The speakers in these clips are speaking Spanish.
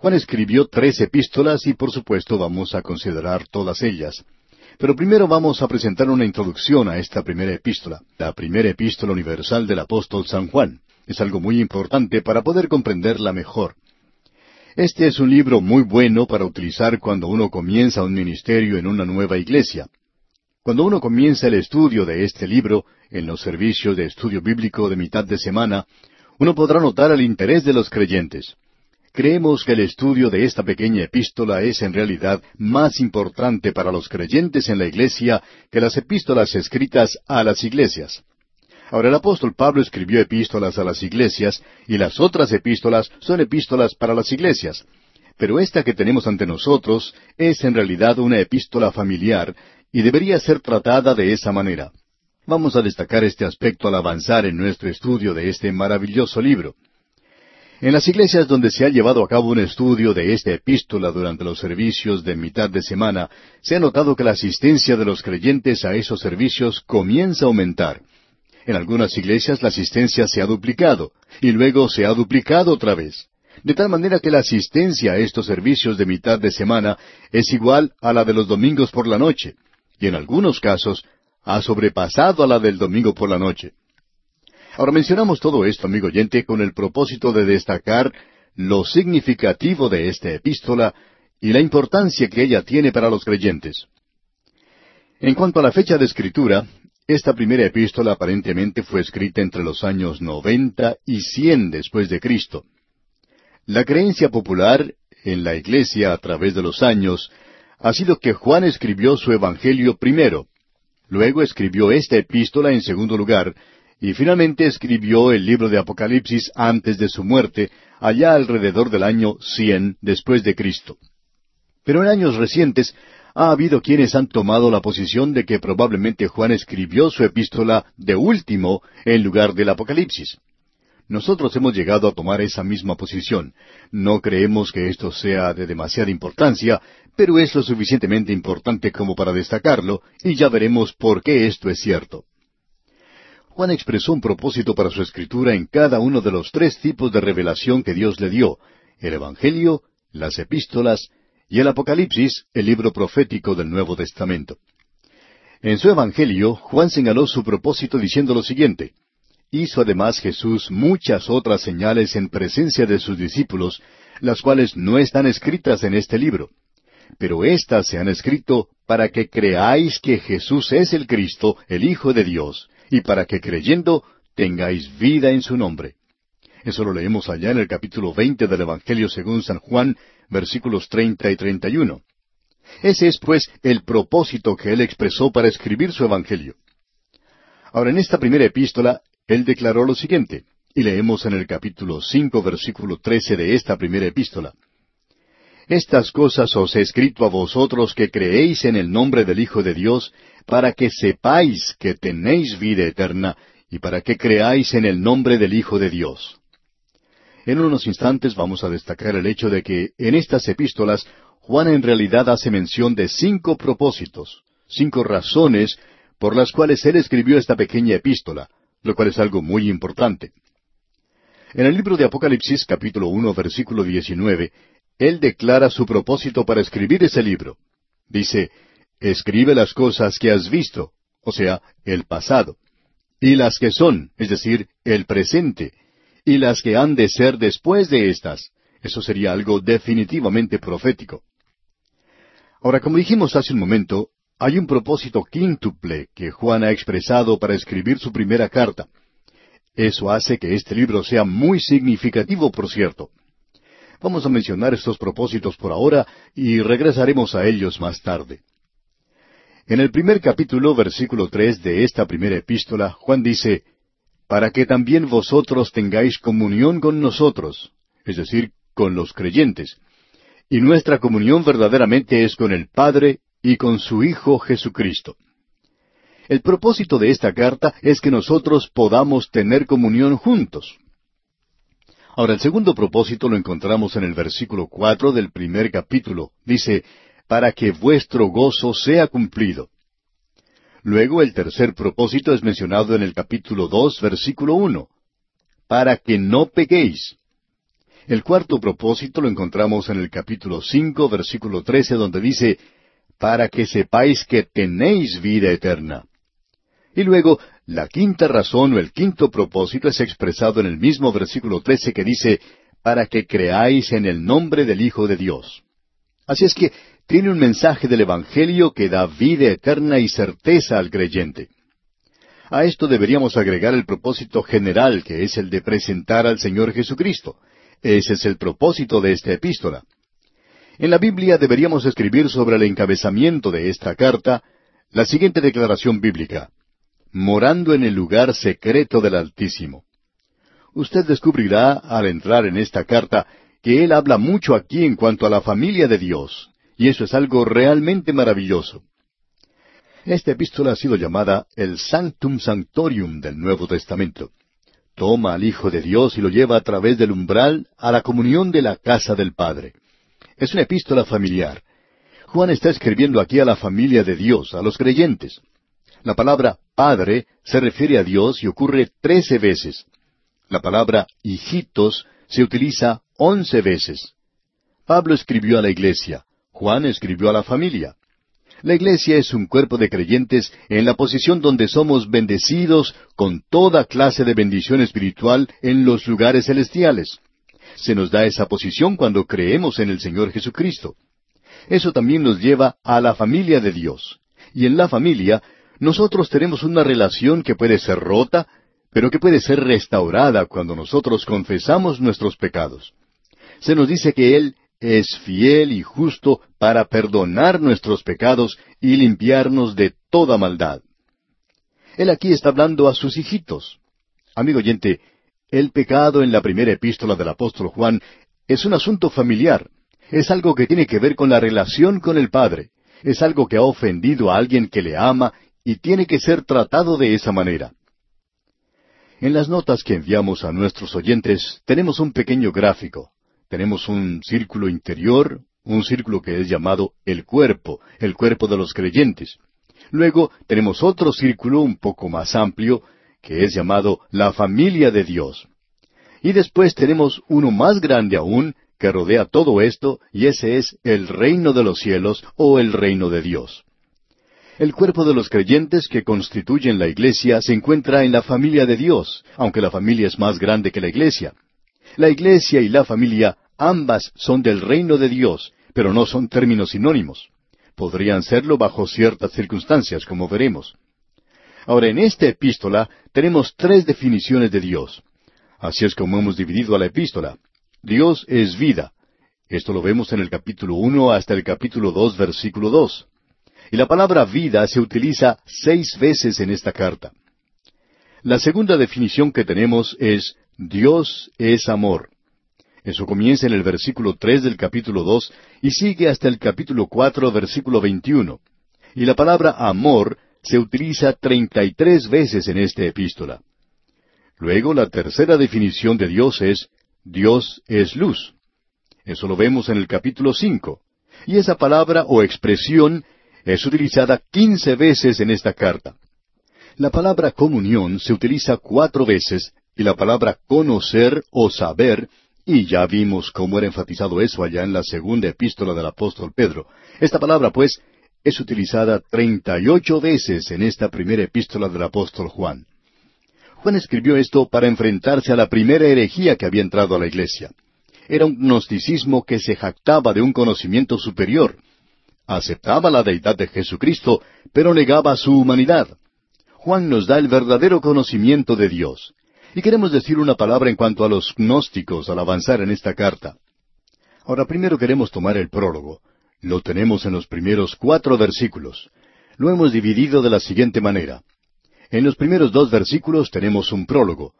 Juan escribió tres epístolas y por supuesto vamos a considerar todas ellas. Pero primero vamos a presentar una introducción a esta primera epístola, la primera epístola universal del apóstol San Juan. Es algo muy importante para poder comprenderla mejor. Este es un libro muy bueno para utilizar cuando uno comienza un ministerio en una nueva iglesia. Cuando uno comienza el estudio de este libro, en los servicios de estudio bíblico de mitad de semana, uno podrá notar el interés de los creyentes. Creemos que el estudio de esta pequeña epístola es en realidad más importante para los creyentes en la iglesia que las epístolas escritas a las iglesias. Ahora el apóstol Pablo escribió epístolas a las iglesias y las otras epístolas son epístolas para las iglesias. Pero esta que tenemos ante nosotros es en realidad una epístola familiar y debería ser tratada de esa manera. Vamos a destacar este aspecto al avanzar en nuestro estudio de este maravilloso libro. En las iglesias donde se ha llevado a cabo un estudio de esta epístola durante los servicios de mitad de semana, se ha notado que la asistencia de los creyentes a esos servicios comienza a aumentar. En algunas iglesias la asistencia se ha duplicado y luego se ha duplicado otra vez. De tal manera que la asistencia a estos servicios de mitad de semana es igual a la de los domingos por la noche, y en algunos casos ha sobrepasado a la del domingo por la noche. Ahora mencionamos todo esto, amigo oyente, con el propósito de destacar lo significativo de esta epístola y la importancia que ella tiene para los creyentes. En cuanto a la fecha de escritura, esta primera epístola aparentemente fue escrita entre los años noventa y cien después de Cristo. La creencia popular en la Iglesia a través de los años ha sido que Juan escribió su Evangelio primero, luego escribió esta epístola en segundo lugar, y finalmente escribió el libro de Apocalipsis antes de su muerte, allá alrededor del año cien después de Cristo. Pero en años recientes ha habido quienes han tomado la posición de que probablemente Juan escribió su epístola de último en lugar del Apocalipsis. Nosotros hemos llegado a tomar esa misma posición. No creemos que esto sea de demasiada importancia, pero es lo suficientemente importante como para destacarlo, y ya veremos por qué esto es cierto. Juan expresó un propósito para su escritura en cada uno de los tres tipos de revelación que Dios le dio, el Evangelio, las epístolas y el Apocalipsis, el libro profético del Nuevo Testamento. En su Evangelio, Juan señaló su propósito diciendo lo siguiente, Hizo además Jesús muchas otras señales en presencia de sus discípulos, las cuales no están escritas en este libro. Pero éstas se han escrito para que creáis que Jesús es el Cristo, el Hijo de Dios, y para que creyendo tengáis vida en su nombre. Eso lo leemos allá en el capítulo veinte del Evangelio según San Juan, versículos treinta y treinta y uno. Ese es, pues, el propósito que él expresó para escribir su Evangelio. Ahora, en esta primera epístola, él declaró lo siguiente, y leemos en el capítulo cinco, versículo trece de esta primera epístola. Estas cosas os he escrito a vosotros que creéis en el nombre del Hijo de Dios, para que sepáis que tenéis vida eterna, y para que creáis en el nombre del Hijo de Dios. En unos instantes vamos a destacar el hecho de que en estas epístolas Juan en realidad hace mención de cinco propósitos, cinco razones por las cuales él escribió esta pequeña epístola, lo cual es algo muy importante. En el libro de Apocalipsis capítulo uno versículo diecinueve, él declara su propósito para escribir ese libro. Dice, escribe las cosas que has visto, o sea, el pasado, y las que son, es decir, el presente, y las que han de ser después de estas. Eso sería algo definitivamente profético. Ahora, como dijimos hace un momento, hay un propósito quíntuple que Juan ha expresado para escribir su primera carta. Eso hace que este libro sea muy significativo, por cierto. Vamos a mencionar estos propósitos por ahora y regresaremos a ellos más tarde. En el primer capítulo, versículo tres de esta primera epístola, Juan dice, para que también vosotros tengáis comunión con nosotros, es decir, con los creyentes. Y nuestra comunión verdaderamente es con el Padre y con su Hijo Jesucristo. El propósito de esta carta es que nosotros podamos tener comunión juntos. Ahora, el segundo propósito lo encontramos en el versículo cuatro del primer capítulo. Dice, para que vuestro gozo sea cumplido. Luego el tercer propósito es mencionado en el capítulo dos, versículo uno. Para que no peguéis. El cuarto propósito lo encontramos en el capítulo cinco, versículo trece, donde dice, para que sepáis que tenéis vida eterna. Y luego, la quinta razón o el quinto propósito es expresado en el mismo versículo trece que dice, para que creáis en el nombre del Hijo de Dios. Así es que tiene un mensaje del Evangelio que da vida eterna y certeza al creyente. A esto deberíamos agregar el propósito general, que es el de presentar al Señor Jesucristo. Ese es el propósito de esta epístola. En la Biblia deberíamos escribir sobre el encabezamiento de esta carta la siguiente declaración bíblica. Morando en el lugar secreto del Altísimo. Usted descubrirá al entrar en esta carta que él habla mucho aquí en cuanto a la familia de Dios, y eso es algo realmente maravilloso. Esta epístola ha sido llamada el Sanctum Sanctorium del Nuevo Testamento. Toma al Hijo de Dios y lo lleva a través del umbral a la comunión de la casa del Padre. Es una epístola familiar. Juan está escribiendo aquí a la familia de Dios, a los creyentes. La palabra Padre se refiere a Dios y ocurre trece veces. La palabra hijitos se utiliza once veces. Pablo escribió a la iglesia, Juan escribió a la familia. La iglesia es un cuerpo de creyentes en la posición donde somos bendecidos con toda clase de bendición espiritual en los lugares celestiales. Se nos da esa posición cuando creemos en el Señor Jesucristo. Eso también nos lleva a la familia de Dios. Y en la familia, nosotros tenemos una relación que puede ser rota, pero que puede ser restaurada cuando nosotros confesamos nuestros pecados. Se nos dice que Él es fiel y justo para perdonar nuestros pecados y limpiarnos de toda maldad. Él aquí está hablando a sus hijitos. Amigo oyente, el pecado en la primera epístola del apóstol Juan es un asunto familiar. Es algo que tiene que ver con la relación con el Padre. Es algo que ha ofendido a alguien que le ama y tiene que ser tratado de esa manera. En las notas que enviamos a nuestros oyentes tenemos un pequeño gráfico tenemos un círculo interior, un círculo que es llamado el cuerpo, el cuerpo de los creyentes. Luego tenemos otro círculo un poco más amplio, que es llamado la familia de Dios. Y después tenemos uno más grande aún, que rodea todo esto, y ese es el reino de los cielos o el reino de Dios. El cuerpo de los creyentes que constituyen la iglesia se encuentra en la familia de Dios, aunque la familia es más grande que la iglesia. La iglesia y la familia ambas son del reino de Dios, pero no son términos sinónimos. Podrían serlo bajo ciertas circunstancias, como veremos. Ahora, en esta epístola tenemos tres definiciones de Dios. Así es como hemos dividido a la epístola. Dios es vida. Esto lo vemos en el capítulo uno hasta el capítulo dos, versículo dos. Y la palabra vida se utiliza seis veces en esta carta. La segunda definición que tenemos es Dios es amor. Eso comienza en el versículo tres del capítulo dos y sigue hasta el capítulo cuatro, versículo veintiuno. Y la palabra amor se utiliza treinta y tres veces en esta epístola. Luego la tercera definición de Dios es Dios es luz. Eso lo vemos en el capítulo cinco. Y esa palabra o expresión es utilizada quince veces en esta carta. La palabra comunión se utiliza cuatro veces y la palabra conocer o saber, y ya vimos cómo era enfatizado eso allá en la segunda epístola del apóstol Pedro. Esta palabra, pues, es utilizada treinta y ocho veces en esta primera epístola del apóstol Juan. Juan escribió esto para enfrentarse a la primera herejía que había entrado a la iglesia. Era un gnosticismo que se jactaba de un conocimiento superior. Aceptaba la deidad de Jesucristo, pero negaba su humanidad. Juan nos da el verdadero conocimiento de Dios. Y queremos decir una palabra en cuanto a los gnósticos al avanzar en esta carta. Ahora primero queremos tomar el prólogo. Lo tenemos en los primeros cuatro versículos. Lo hemos dividido de la siguiente manera. En los primeros dos versículos tenemos un prólogo.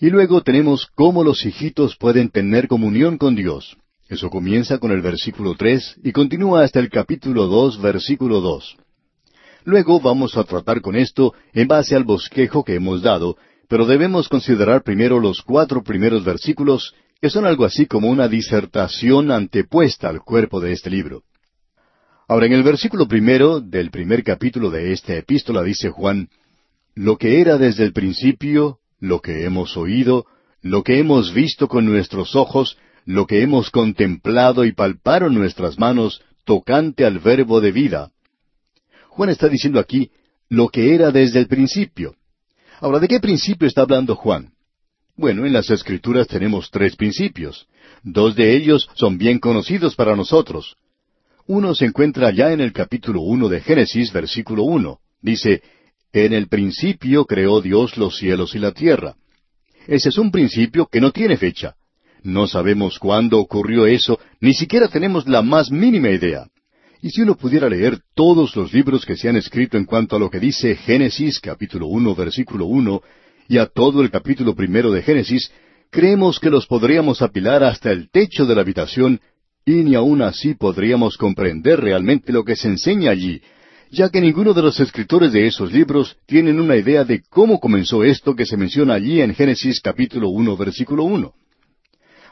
Y luego tenemos cómo los hijitos pueden tener comunión con Dios. Eso comienza con el versículo tres y continúa hasta el capítulo dos, versículo dos. Luego vamos a tratar con esto en base al bosquejo que hemos dado pero debemos considerar primero los cuatro primeros versículos, que son algo así como una disertación antepuesta al cuerpo de este libro. Ahora, en el versículo primero del primer capítulo de esta epístola dice Juan, Lo que era desde el principio, lo que hemos oído, lo que hemos visto con nuestros ojos, lo que hemos contemplado y palparon nuestras manos tocante al verbo de vida. Juan está diciendo aquí lo que era desde el principio. Ahora, ¿de qué principio está hablando Juan? Bueno, en las Escrituras tenemos tres principios. Dos de ellos son bien conocidos para nosotros. Uno se encuentra ya en el capítulo uno de Génesis, versículo uno. Dice, En el principio creó Dios los cielos y la tierra. Ese es un principio que no tiene fecha. No sabemos cuándo ocurrió eso, ni siquiera tenemos la más mínima idea. Y si uno pudiera leer todos los libros que se han escrito en cuanto a lo que dice Génesis capítulo uno versículo uno y a todo el capítulo primero de Génesis, creemos que los podríamos apilar hasta el techo de la habitación y ni aun así podríamos comprender realmente lo que se enseña allí, ya que ninguno de los escritores de esos libros tienen una idea de cómo comenzó esto que se menciona allí en Génesis capítulo uno versículo uno.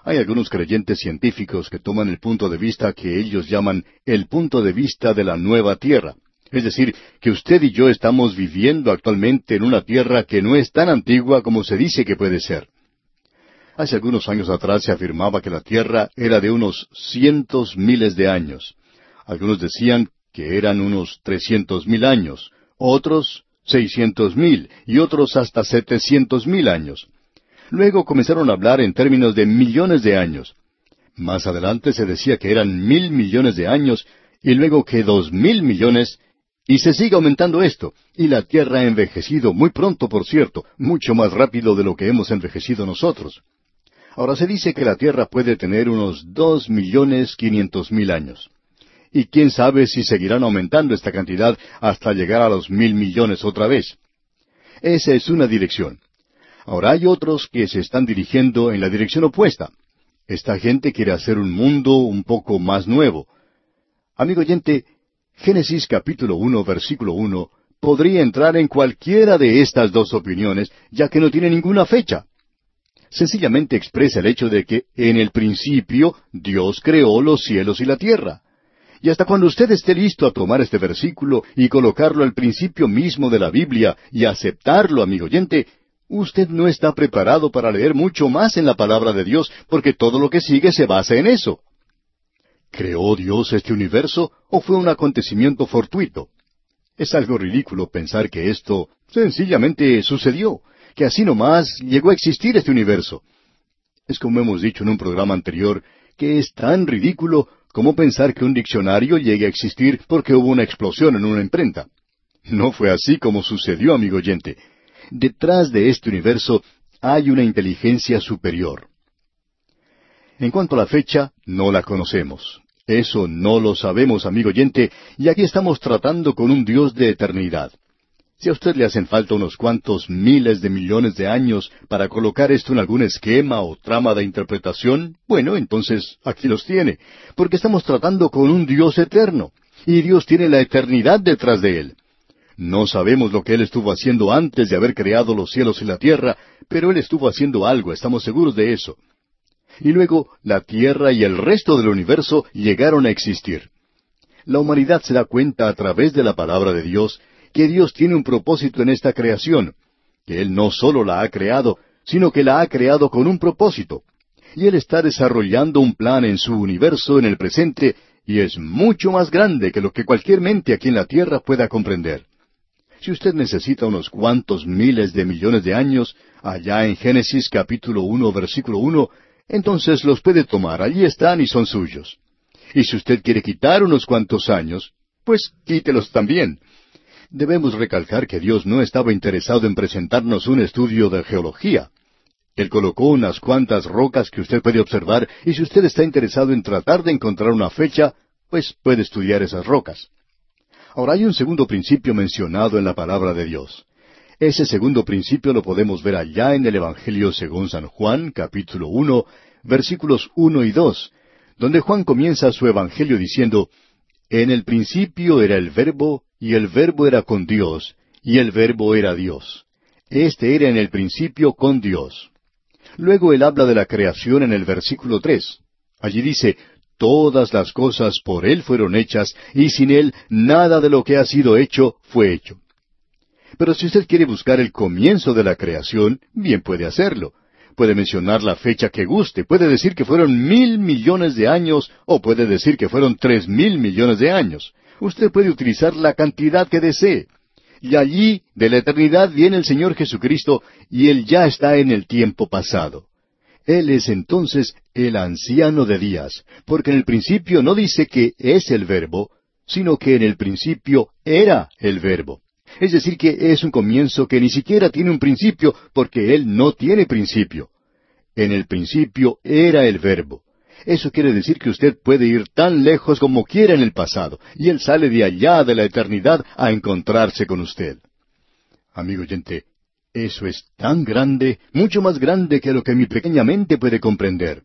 Hay algunos creyentes científicos que toman el punto de vista que ellos llaman el punto de vista de la nueva tierra. Es decir, que usted y yo estamos viviendo actualmente en una tierra que no es tan antigua como se dice que puede ser. Hace algunos años atrás se afirmaba que la tierra era de unos cientos miles de años. Algunos decían que eran unos trescientos mil años, otros seiscientos mil y otros hasta setecientos mil años. Luego comenzaron a hablar en términos de millones de años. Más adelante se decía que eran mil millones de años y luego que dos mil millones, y se sigue aumentando esto, y la Tierra ha envejecido muy pronto, por cierto, mucho más rápido de lo que hemos envejecido nosotros. Ahora se dice que la Tierra puede tener unos dos millones quinientos mil años. Y quién sabe si seguirán aumentando esta cantidad hasta llegar a los mil millones otra vez. Esa es una dirección. Ahora hay otros que se están dirigiendo en la dirección opuesta. Esta gente quiere hacer un mundo un poco más nuevo. Amigo oyente, Génesis capítulo uno, versículo uno, podría entrar en cualquiera de estas dos opiniones, ya que no tiene ninguna fecha. Sencillamente expresa el hecho de que en el principio Dios creó los cielos y la tierra. Y hasta cuando usted esté listo a tomar este versículo y colocarlo al principio mismo de la Biblia y aceptarlo, amigo oyente, Usted no está preparado para leer mucho más en la palabra de Dios, porque todo lo que sigue se basa en eso. ¿Creó Dios este universo o fue un acontecimiento fortuito? Es algo ridículo pensar que esto sencillamente sucedió, que así nomás llegó a existir este universo. Es como hemos dicho en un programa anterior, que es tan ridículo como pensar que un diccionario llegue a existir porque hubo una explosión en una imprenta. No fue así como sucedió, amigo oyente. Detrás de este universo hay una inteligencia superior. En cuanto a la fecha, no la conocemos. Eso no lo sabemos, amigo oyente, y aquí estamos tratando con un Dios de eternidad. Si a usted le hacen falta unos cuantos miles de millones de años para colocar esto en algún esquema o trama de interpretación, bueno, entonces aquí los tiene, porque estamos tratando con un Dios eterno, y Dios tiene la eternidad detrás de él. No sabemos lo que Él estuvo haciendo antes de haber creado los cielos y la tierra, pero Él estuvo haciendo algo, estamos seguros de eso. Y luego la tierra y el resto del universo llegaron a existir. La humanidad se da cuenta a través de la palabra de Dios que Dios tiene un propósito en esta creación, que Él no solo la ha creado, sino que la ha creado con un propósito. Y Él está desarrollando un plan en su universo en el presente y es mucho más grande que lo que cualquier mente aquí en la tierra pueda comprender. Si usted necesita unos cuantos miles de millones de años, allá en Génesis capítulo uno, versículo uno, entonces los puede tomar, allí están y son suyos. Y si usted quiere quitar unos cuantos años, pues quítelos también. Debemos recalcar que Dios no estaba interesado en presentarnos un estudio de geología. Él colocó unas cuantas rocas que usted puede observar y si usted está interesado en tratar de encontrar una fecha, pues puede estudiar esas rocas. Ahora hay un segundo principio mencionado en la palabra de Dios. Ese segundo principio lo podemos ver allá en el Evangelio según San Juan, capítulo uno, versículos uno y dos, donde Juan comienza su Evangelio diciendo, En el principio era el Verbo, y el Verbo era con Dios, y el Verbo era Dios. Este era en el principio con Dios. Luego él habla de la creación en el versículo tres. Allí dice, Todas las cosas por Él fueron hechas, y sin Él nada de lo que ha sido hecho fue hecho. Pero si usted quiere buscar el comienzo de la creación, bien puede hacerlo, puede mencionar la fecha que guste, puede decir que fueron mil millones de años o puede decir que fueron tres mil millones de años. Usted puede utilizar la cantidad que desee. Y allí, de la eternidad, viene el Señor Jesucristo y Él ya está en el tiempo pasado. Él es entonces el anciano de días, porque en el principio no dice que es el verbo, sino que en el principio era el verbo. Es decir, que es un comienzo que ni siquiera tiene un principio, porque Él no tiene principio. En el principio era el verbo. Eso quiere decir que usted puede ir tan lejos como quiera en el pasado, y Él sale de allá de la eternidad a encontrarse con usted. Amigo oyente, eso es tan grande, mucho más grande que lo que mi pequeña mente puede comprender.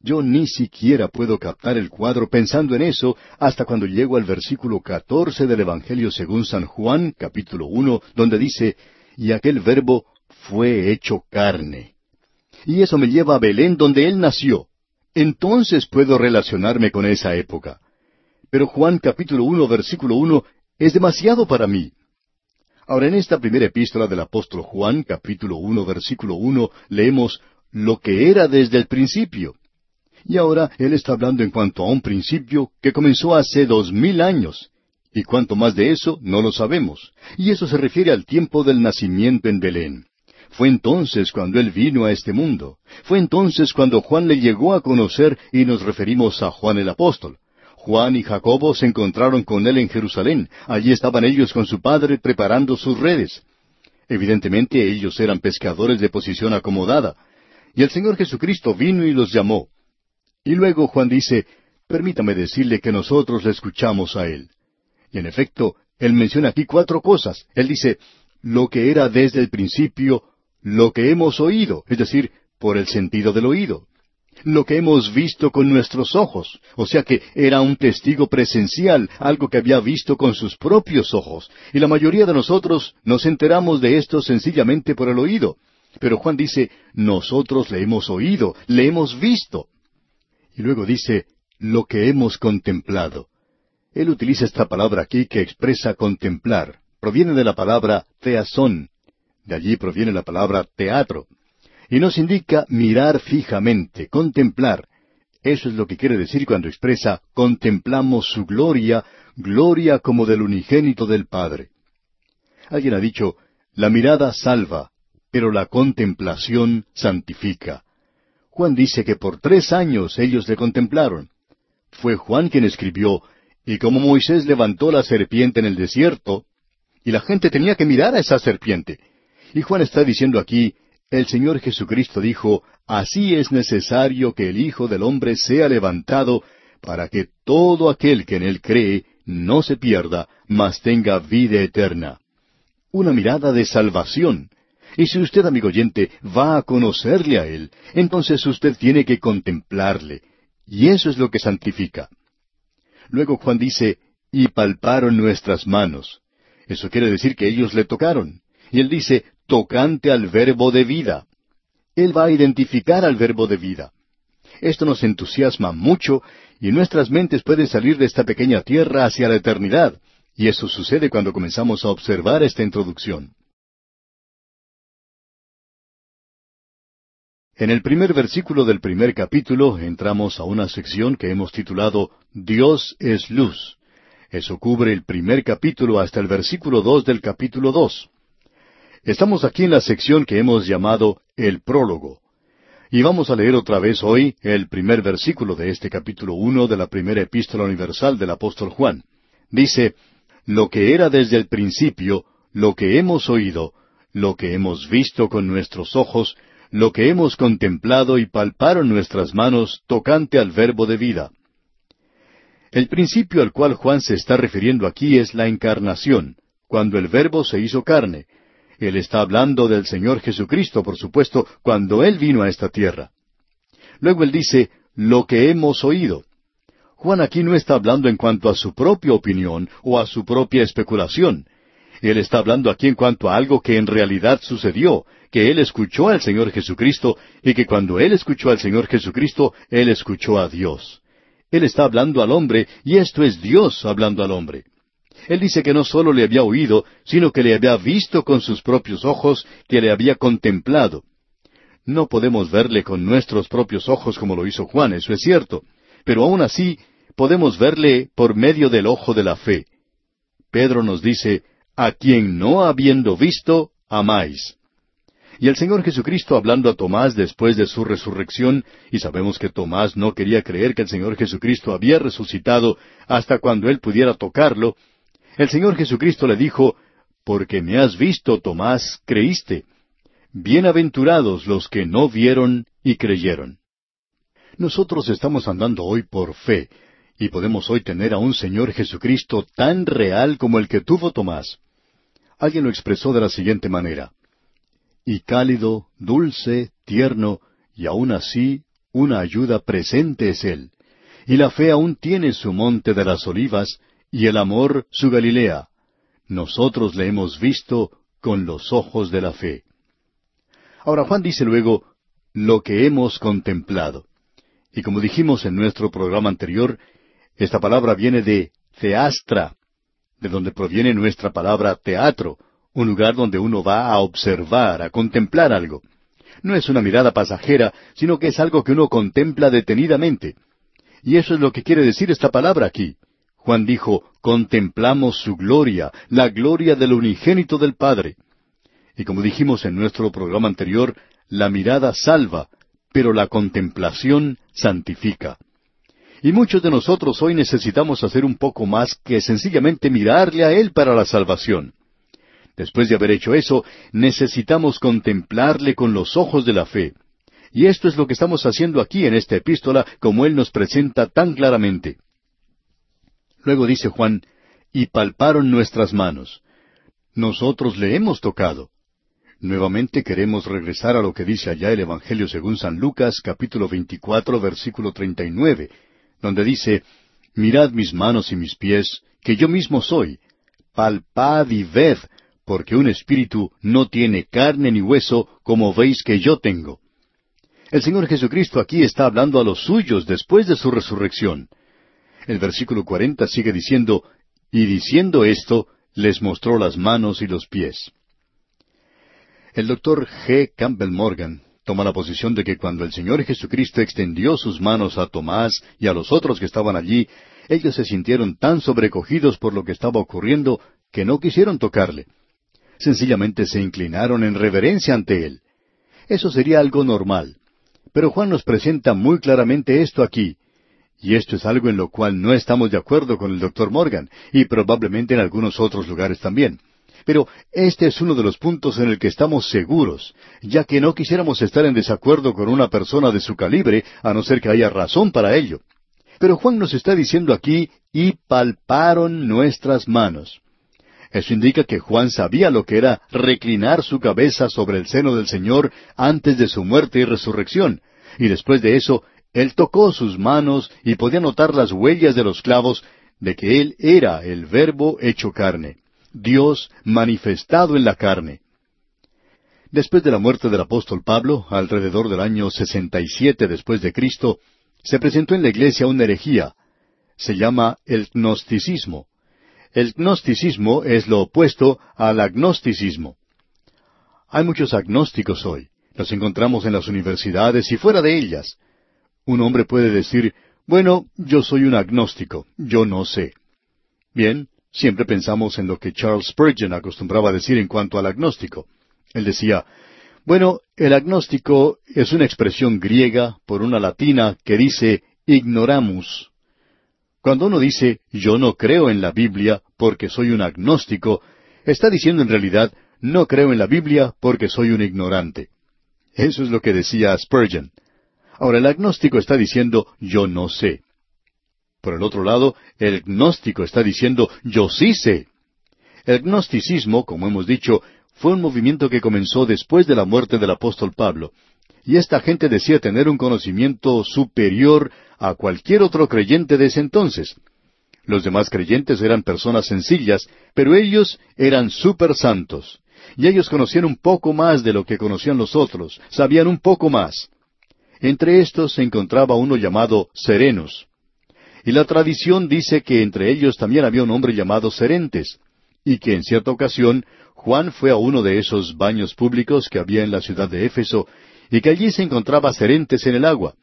Yo ni siquiera puedo captar el cuadro pensando en eso hasta cuando llego al versículo catorce del Evangelio según San Juan, capítulo uno, donde dice, y aquel verbo fue hecho carne. Y eso me lleva a Belén donde él nació. Entonces puedo relacionarme con esa época. Pero Juan capítulo uno, versículo uno, es demasiado para mí. Ahora en esta primera epístola del apóstol Juan, capítulo uno, versículo uno, leemos lo que era desde el principio. Y ahora él está hablando en cuanto a un principio que comenzó hace dos mil años. Y cuanto más de eso, no lo sabemos. Y eso se refiere al tiempo del nacimiento en Belén. Fue entonces cuando Él vino a este mundo. Fue entonces cuando Juan le llegó a conocer y nos referimos a Juan el apóstol. Juan y Jacobo se encontraron con Él en Jerusalén. Allí estaban ellos con su padre preparando sus redes. Evidentemente ellos eran pescadores de posición acomodada. Y el Señor Jesucristo vino y los llamó. Y luego Juan dice, permítame decirle que nosotros le escuchamos a Él. Y en efecto, Él menciona aquí cuatro cosas. Él dice, lo que era desde el principio, lo que hemos oído, es decir, por el sentido del oído. Lo que hemos visto con nuestros ojos, o sea que era un testigo presencial, algo que había visto con sus propios ojos. Y la mayoría de nosotros nos enteramos de esto sencillamente por el oído. Pero Juan dice, nosotros le hemos oído, le hemos visto. Y luego dice, lo que hemos contemplado. Él utiliza esta palabra aquí que expresa contemplar. Proviene de la palabra teasón. De allí proviene la palabra teatro. Y nos indica mirar fijamente, contemplar. Eso es lo que quiere decir cuando expresa contemplamos su gloria, gloria como del unigénito del Padre. Alguien ha dicho, la mirada salva, pero la contemplación santifica. Juan dice que por tres años ellos le contemplaron. Fue Juan quien escribió, y como Moisés levantó la serpiente en el desierto, y la gente tenía que mirar a esa serpiente. Y Juan está diciendo aquí, el Señor Jesucristo dijo, así es necesario que el Hijo del Hombre sea levantado, para que todo aquel que en él cree no se pierda, mas tenga vida eterna. Una mirada de salvación, y si usted, amigo oyente, va a conocerle a Él, entonces usted tiene que contemplarle. Y eso es lo que santifica. Luego Juan dice, y palparon nuestras manos. Eso quiere decir que ellos le tocaron. Y él dice, tocante al verbo de vida. Él va a identificar al verbo de vida. Esto nos entusiasma mucho y nuestras mentes pueden salir de esta pequeña tierra hacia la eternidad. Y eso sucede cuando comenzamos a observar esta introducción. En el primer versículo del primer capítulo entramos a una sección que hemos titulado Dios es luz. Eso cubre el primer capítulo hasta el versículo dos del capítulo dos. Estamos aquí en la sección que hemos llamado el prólogo. Y vamos a leer otra vez hoy el primer versículo de este capítulo uno de la primera epístola universal del apóstol Juan. Dice, Lo que era desde el principio, lo que hemos oído, lo que hemos visto con nuestros ojos, lo que hemos contemplado y palparon nuestras manos tocante al verbo de vida. El principio al cual Juan se está refiriendo aquí es la encarnación, cuando el verbo se hizo carne. Él está hablando del Señor Jesucristo, por supuesto, cuando Él vino a esta tierra. Luego Él dice, lo que hemos oído. Juan aquí no está hablando en cuanto a su propia opinión o a su propia especulación. Él está hablando aquí en cuanto a algo que en realidad sucedió, que él escuchó al Señor Jesucristo y que cuando él escuchó al Señor Jesucristo, él escuchó a Dios. Él está hablando al hombre y esto es Dios hablando al hombre. Él dice que no solo le había oído, sino que le había visto con sus propios ojos, que le había contemplado. No podemos verle con nuestros propios ojos como lo hizo Juan, eso es cierto, pero aún así podemos verle por medio del ojo de la fe. Pedro nos dice, a quien no habiendo visto, amáis. Y el Señor Jesucristo hablando a Tomás después de su resurrección, y sabemos que Tomás no quería creer que el Señor Jesucristo había resucitado hasta cuando él pudiera tocarlo, el Señor Jesucristo le dijo, Porque me has visto, Tomás, creíste. Bienaventurados los que no vieron y creyeron. Nosotros estamos andando hoy por fe, y podemos hoy tener a un Señor Jesucristo tan real como el que tuvo Tomás. Alguien lo expresó de la siguiente manera y cálido, dulce, tierno, y aun así una ayuda presente es Él. Y la fe aún tiene su monte de las olivas, y el amor su Galilea. Nosotros le hemos visto con los ojos de la fe. Ahora Juan dice luego, lo que hemos contemplado. Y como dijimos en nuestro programa anterior, esta palabra viene de theastra, de donde proviene nuestra palabra teatro, un lugar donde uno va a observar, a contemplar algo. No es una mirada pasajera, sino que es algo que uno contempla detenidamente. Y eso es lo que quiere decir esta palabra aquí. Juan dijo, contemplamos su gloria, la gloria del unigénito del Padre. Y como dijimos en nuestro programa anterior, la mirada salva, pero la contemplación santifica. Y muchos de nosotros hoy necesitamos hacer un poco más que sencillamente mirarle a Él para la salvación. Después de haber hecho eso, necesitamos contemplarle con los ojos de la fe. Y esto es lo que estamos haciendo aquí en esta epístola, como Él nos presenta tan claramente. Luego dice Juan, y palparon nuestras manos. Nosotros le hemos tocado. Nuevamente queremos regresar a lo que dice allá el Evangelio según San Lucas, capítulo 24, versículo 39, donde dice, Mirad mis manos y mis pies, que yo mismo soy. Palpad y ved, porque un espíritu no tiene carne ni hueso, como veis que yo tengo. El Señor Jesucristo aquí está hablando a los suyos después de su resurrección. El versículo cuarenta sigue diciendo, y diciendo esto, les mostró las manos y los pies. El doctor G. Campbell Morgan toma la posición de que cuando el Señor Jesucristo extendió sus manos a Tomás y a los otros que estaban allí, ellos se sintieron tan sobrecogidos por lo que estaba ocurriendo que no quisieron tocarle sencillamente se inclinaron en reverencia ante Él. Eso sería algo normal. Pero Juan nos presenta muy claramente esto aquí, y esto es algo en lo cual no estamos de acuerdo con el doctor Morgan, y probablemente en algunos otros lugares también. Pero este es uno de los puntos en el que estamos seguros, ya que no quisiéramos estar en desacuerdo con una persona de su calibre, a no ser que haya razón para ello. Pero Juan nos está diciendo aquí, y palparon nuestras manos. Eso indica que Juan sabía lo que era reclinar su cabeza sobre el seno del Señor antes de su muerte y resurrección, y después de eso, él tocó sus manos y podía notar las huellas de los clavos de que él era el Verbo hecho carne, Dios manifestado en la carne. Después de la muerte del apóstol Pablo, alrededor del año 67 después de Cristo, se presentó en la iglesia una herejía. Se llama el gnosticismo. El gnosticismo es lo opuesto al agnosticismo. Hay muchos agnósticos hoy. Los encontramos en las universidades y fuera de ellas. Un hombre puede decir, bueno, yo soy un agnóstico, yo no sé. Bien, siempre pensamos en lo que Charles Spurgeon acostumbraba a decir en cuanto al agnóstico. Él decía, bueno, el agnóstico es una expresión griega por una latina que dice ignoramus, cuando uno dice yo no creo en la Biblia porque soy un agnóstico, está diciendo en realidad no creo en la Biblia porque soy un ignorante. Eso es lo que decía Spurgeon. Ahora el agnóstico está diciendo yo no sé. Por el otro lado, el gnóstico está diciendo yo sí sé. El gnosticismo, como hemos dicho, fue un movimiento que comenzó después de la muerte del apóstol Pablo, y esta gente decía tener un conocimiento superior a cualquier otro creyente de ese entonces. Los demás creyentes eran personas sencillas, pero ellos eran super santos. Y ellos conocían un poco más de lo que conocían los otros, sabían un poco más. Entre estos se encontraba uno llamado Serenos. Y la tradición dice que entre ellos también había un hombre llamado Serentes, y que en cierta ocasión Juan fue a uno de esos baños públicos que había en la ciudad de Éfeso y que allí se encontraba serentes en el agua,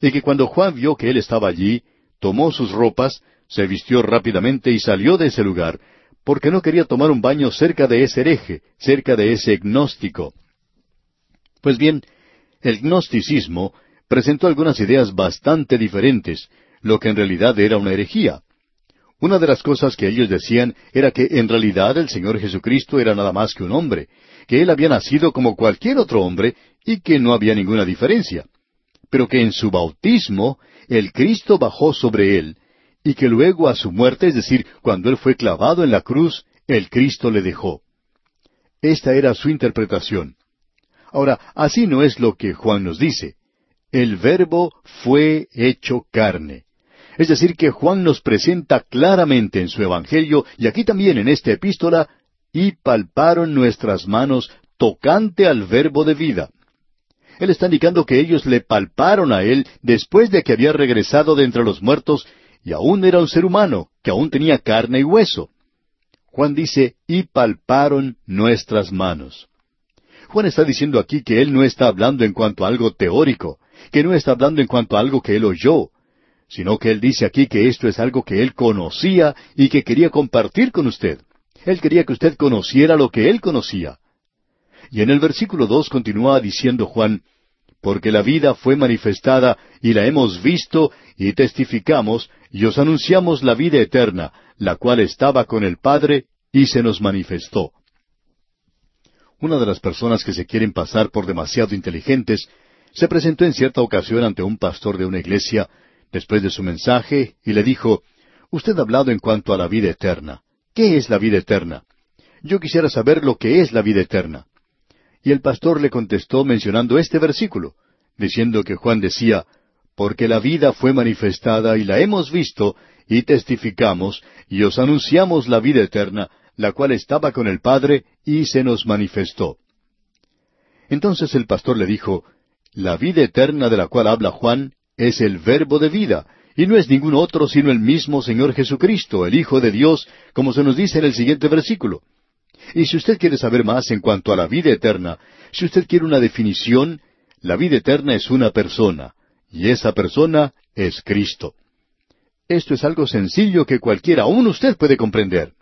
y que cuando Juan vio que él estaba allí, tomó sus ropas, se vistió rápidamente y salió de ese lugar, porque no quería tomar un baño cerca de ese hereje, cerca de ese gnóstico. Pues bien, el gnosticismo presentó algunas ideas bastante diferentes, lo que en realidad era una herejía. Una de las cosas que ellos decían era que en realidad el Señor Jesucristo era nada más que un hombre, que Él había nacido como cualquier otro hombre y que no había ninguna diferencia, pero que en su bautismo el Cristo bajó sobre Él, y que luego a su muerte, es decir, cuando Él fue clavado en la cruz, el Cristo le dejó. Esta era su interpretación. Ahora, así no es lo que Juan nos dice. El verbo fue hecho carne. Es decir, que Juan nos presenta claramente en su Evangelio y aquí también en esta epístola, y palparon nuestras manos tocante al verbo de vida. Él está indicando que ellos le palparon a él después de que había regresado de entre los muertos y aún era un ser humano, que aún tenía carne y hueso. Juan dice, y palparon nuestras manos. Juan está diciendo aquí que él no está hablando en cuanto a algo teórico, que no está hablando en cuanto a algo que él oyó, sino que él dice aquí que esto es algo que él conocía y que quería compartir con usted. Él quería que usted conociera lo que él conocía. Y en el versículo dos continúa diciendo Juan, porque la vida fue manifestada y la hemos visto y testificamos y os anunciamos la vida eterna, la cual estaba con el Padre y se nos manifestó. Una de las personas que se quieren pasar por demasiado inteligentes se presentó en cierta ocasión ante un pastor de una iglesia después de su mensaje y le dijo, Usted ha hablado en cuanto a la vida eterna. ¿Qué es la vida eterna? Yo quisiera saber lo que es la vida eterna. Y el pastor le contestó mencionando este versículo, diciendo que Juan decía, Porque la vida fue manifestada y la hemos visto, y testificamos, y os anunciamos la vida eterna, la cual estaba con el Padre, y se nos manifestó. Entonces el pastor le dijo, La vida eterna de la cual habla Juan es el verbo de vida, y no es ningún otro sino el mismo Señor Jesucristo, el Hijo de Dios, como se nos dice en el siguiente versículo. Y si usted quiere saber más en cuanto a la vida eterna, si usted quiere una definición, la vida eterna es una persona, y esa persona es Cristo. Esto es algo sencillo que cualquiera, aún usted puede comprender.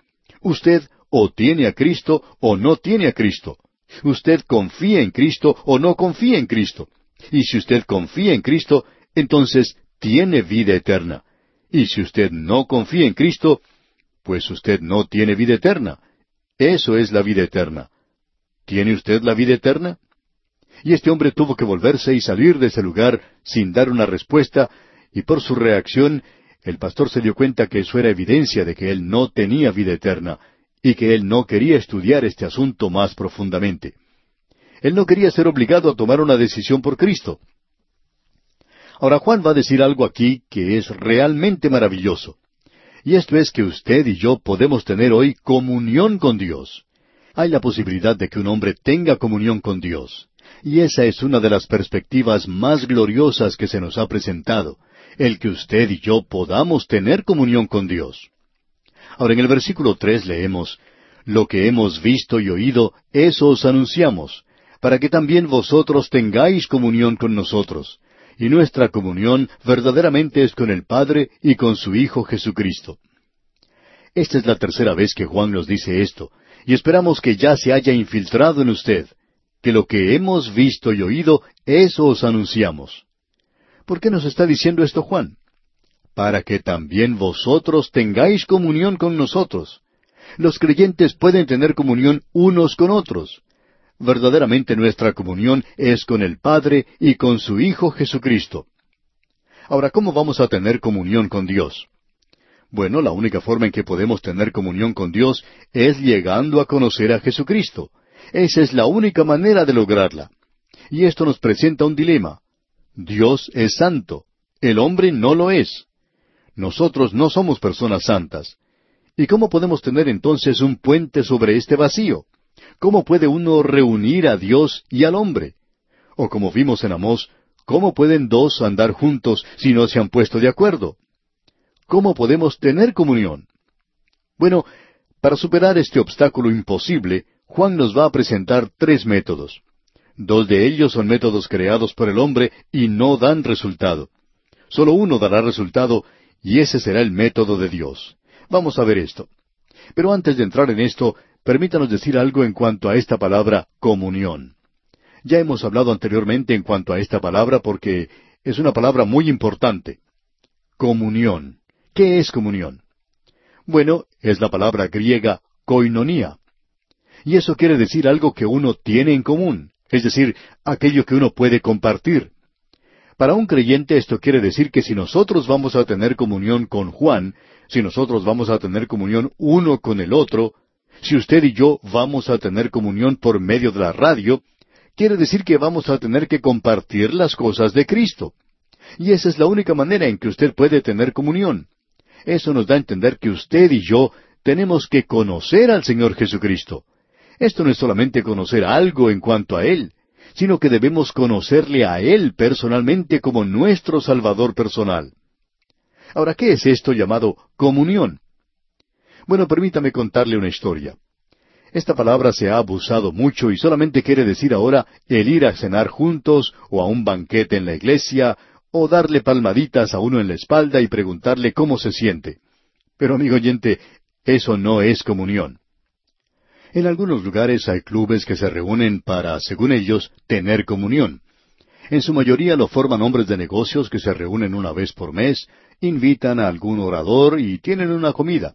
Usted o tiene a Cristo o no tiene a Cristo. Usted confía en Cristo o no confía en Cristo. Y si usted confía en Cristo, entonces tiene vida eterna. Y si usted no confía en Cristo, pues usted no tiene vida eterna. Eso es la vida eterna. ¿Tiene usted la vida eterna? Y este hombre tuvo que volverse y salir de ese lugar sin dar una respuesta, y por su reacción el pastor se dio cuenta que eso era evidencia de que él no tenía vida eterna, y que él no quería estudiar este asunto más profundamente. Él no quería ser obligado a tomar una decisión por Cristo. Ahora Juan va a decir algo aquí que es realmente maravilloso. Y esto es que usted y yo podemos tener hoy comunión con Dios. Hay la posibilidad de que un hombre tenga comunión con Dios. Y esa es una de las perspectivas más gloriosas que se nos ha presentado, el que usted y yo podamos tener comunión con Dios. Ahora en el versículo tres leemos, Lo que hemos visto y oído, eso os anunciamos, para que también vosotros tengáis comunión con nosotros y nuestra comunión verdaderamente es con el Padre y con su Hijo Jesucristo. Esta es la tercera vez que Juan nos dice esto, y esperamos que ya se haya infiltrado en usted, que lo que hemos visto y oído, eso os anunciamos. ¿Por qué nos está diciendo esto Juan? Para que también vosotros tengáis comunión con nosotros. Los creyentes pueden tener comunión unos con otros verdaderamente nuestra comunión es con el Padre y con su Hijo Jesucristo. Ahora, ¿cómo vamos a tener comunión con Dios? Bueno, la única forma en que podemos tener comunión con Dios es llegando a conocer a Jesucristo. Esa es la única manera de lograrla. Y esto nos presenta un dilema. Dios es santo, el hombre no lo es. Nosotros no somos personas santas. ¿Y cómo podemos tener entonces un puente sobre este vacío? ¿Cómo puede uno reunir a Dios y al hombre? O como vimos en Amós, ¿cómo pueden dos andar juntos si no se han puesto de acuerdo? ¿Cómo podemos tener comunión? Bueno, para superar este obstáculo imposible, Juan nos va a presentar tres métodos. Dos de ellos son métodos creados por el hombre y no dan resultado. Solo uno dará resultado y ese será el método de Dios. Vamos a ver esto. Pero antes de entrar en esto, permítanos decir algo en cuanto a esta palabra comunión. Ya hemos hablado anteriormente en cuanto a esta palabra porque es una palabra muy importante. Comunión. ¿Qué es comunión? Bueno, es la palabra griega koinonía. Y eso quiere decir algo que uno tiene en común, es decir, aquello que uno puede compartir. Para un creyente esto quiere decir que si nosotros vamos a tener comunión con Juan, si nosotros vamos a tener comunión uno con el otro, si usted y yo vamos a tener comunión por medio de la radio, quiere decir que vamos a tener que compartir las cosas de Cristo. Y esa es la única manera en que usted puede tener comunión. Eso nos da a entender que usted y yo tenemos que conocer al Señor Jesucristo. Esto no es solamente conocer algo en cuanto a Él, sino que debemos conocerle a Él personalmente como nuestro Salvador personal. Ahora, ¿qué es esto llamado comunión? Bueno, permítame contarle una historia. Esta palabra se ha abusado mucho y solamente quiere decir ahora el ir a cenar juntos o a un banquete en la iglesia o darle palmaditas a uno en la espalda y preguntarle cómo se siente. Pero amigo oyente, eso no es comunión. En algunos lugares hay clubes que se reúnen para, según ellos, tener comunión. En su mayoría lo forman hombres de negocios que se reúnen una vez por mes, invitan a algún orador y tienen una comida.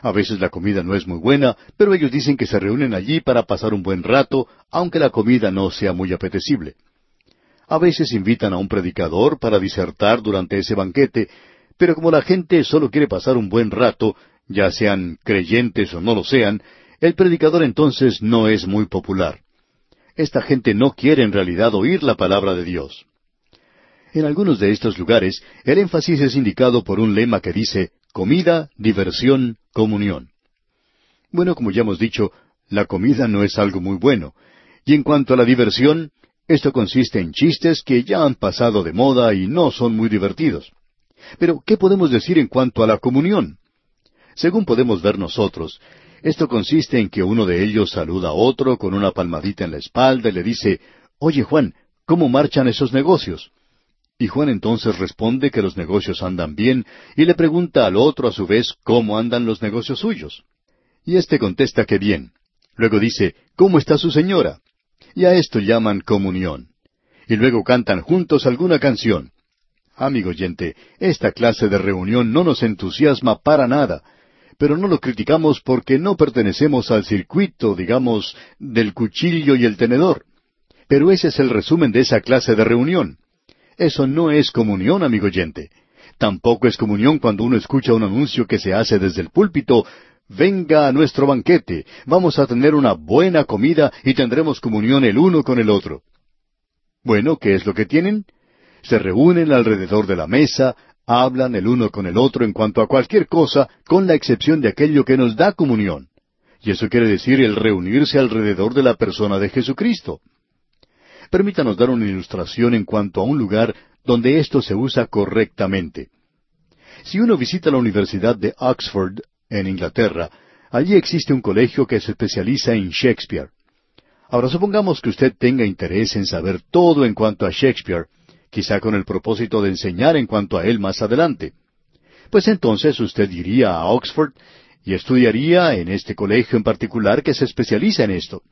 A veces la comida no es muy buena, pero ellos dicen que se reúnen allí para pasar un buen rato, aunque la comida no sea muy apetecible. A veces invitan a un predicador para disertar durante ese banquete, pero como la gente solo quiere pasar un buen rato, ya sean creyentes o no lo sean, el predicador entonces no es muy popular. Esta gente no quiere en realidad oír la palabra de Dios. En algunos de estos lugares, el énfasis es indicado por un lema que dice comida, diversión, comunión. Bueno, como ya hemos dicho, la comida no es algo muy bueno. Y en cuanto a la diversión, esto consiste en chistes que ya han pasado de moda y no son muy divertidos. Pero, ¿qué podemos decir en cuanto a la comunión? Según podemos ver nosotros, esto consiste en que uno de ellos saluda a otro con una palmadita en la espalda y le dice, Oye Juan, ¿cómo marchan esos negocios? Y Juan entonces responde que los negocios andan bien y le pregunta al otro a su vez cómo andan los negocios suyos. Y éste contesta que bien. Luego dice, ¿cómo está su señora? Y a esto llaman comunión. Y luego cantan juntos alguna canción. Amigo oyente, esta clase de reunión no nos entusiasma para nada, pero no lo criticamos porque no pertenecemos al circuito, digamos, del cuchillo y el tenedor. Pero ese es el resumen de esa clase de reunión. Eso no es comunión, amigo oyente. Tampoco es comunión cuando uno escucha un anuncio que se hace desde el púlpito, venga a nuestro banquete, vamos a tener una buena comida y tendremos comunión el uno con el otro. Bueno, ¿qué es lo que tienen? Se reúnen alrededor de la mesa, hablan el uno con el otro en cuanto a cualquier cosa, con la excepción de aquello que nos da comunión. Y eso quiere decir el reunirse alrededor de la persona de Jesucristo. Permítanos dar una ilustración en cuanto a un lugar donde esto se usa correctamente. Si uno visita la Universidad de Oxford, en Inglaterra, allí existe un colegio que se especializa en Shakespeare. Ahora supongamos que usted tenga interés en saber todo en cuanto a Shakespeare, quizá con el propósito de enseñar en cuanto a él más adelante. Pues entonces usted iría a Oxford y estudiaría en este colegio en particular que se especializa en esto.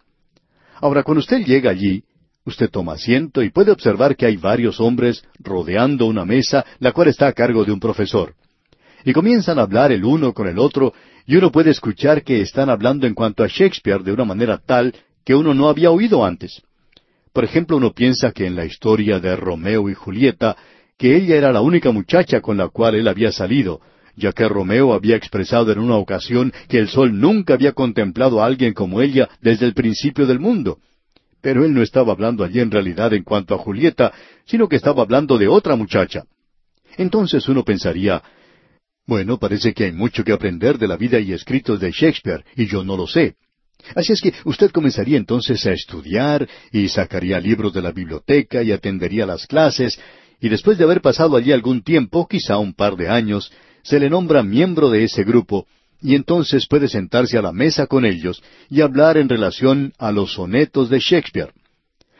Ahora, cuando usted llega allí, Usted toma asiento y puede observar que hay varios hombres rodeando una mesa, la cual está a cargo de un profesor. Y comienzan a hablar el uno con el otro, y uno puede escuchar que están hablando en cuanto a Shakespeare de una manera tal que uno no había oído antes. Por ejemplo, uno piensa que en la historia de Romeo y Julieta, que ella era la única muchacha con la cual él había salido, ya que Romeo había expresado en una ocasión que el sol nunca había contemplado a alguien como ella desde el principio del mundo, pero él no estaba hablando allí en realidad en cuanto a Julieta, sino que estaba hablando de otra muchacha. Entonces uno pensaría, bueno, parece que hay mucho que aprender de la vida y escritos de Shakespeare, y yo no lo sé. Así es que usted comenzaría entonces a estudiar y sacaría libros de la biblioteca y atendería las clases, y después de haber pasado allí algún tiempo, quizá un par de años, se le nombra miembro de ese grupo, y entonces puede sentarse a la mesa con ellos y hablar en relación a los sonetos de Shakespeare.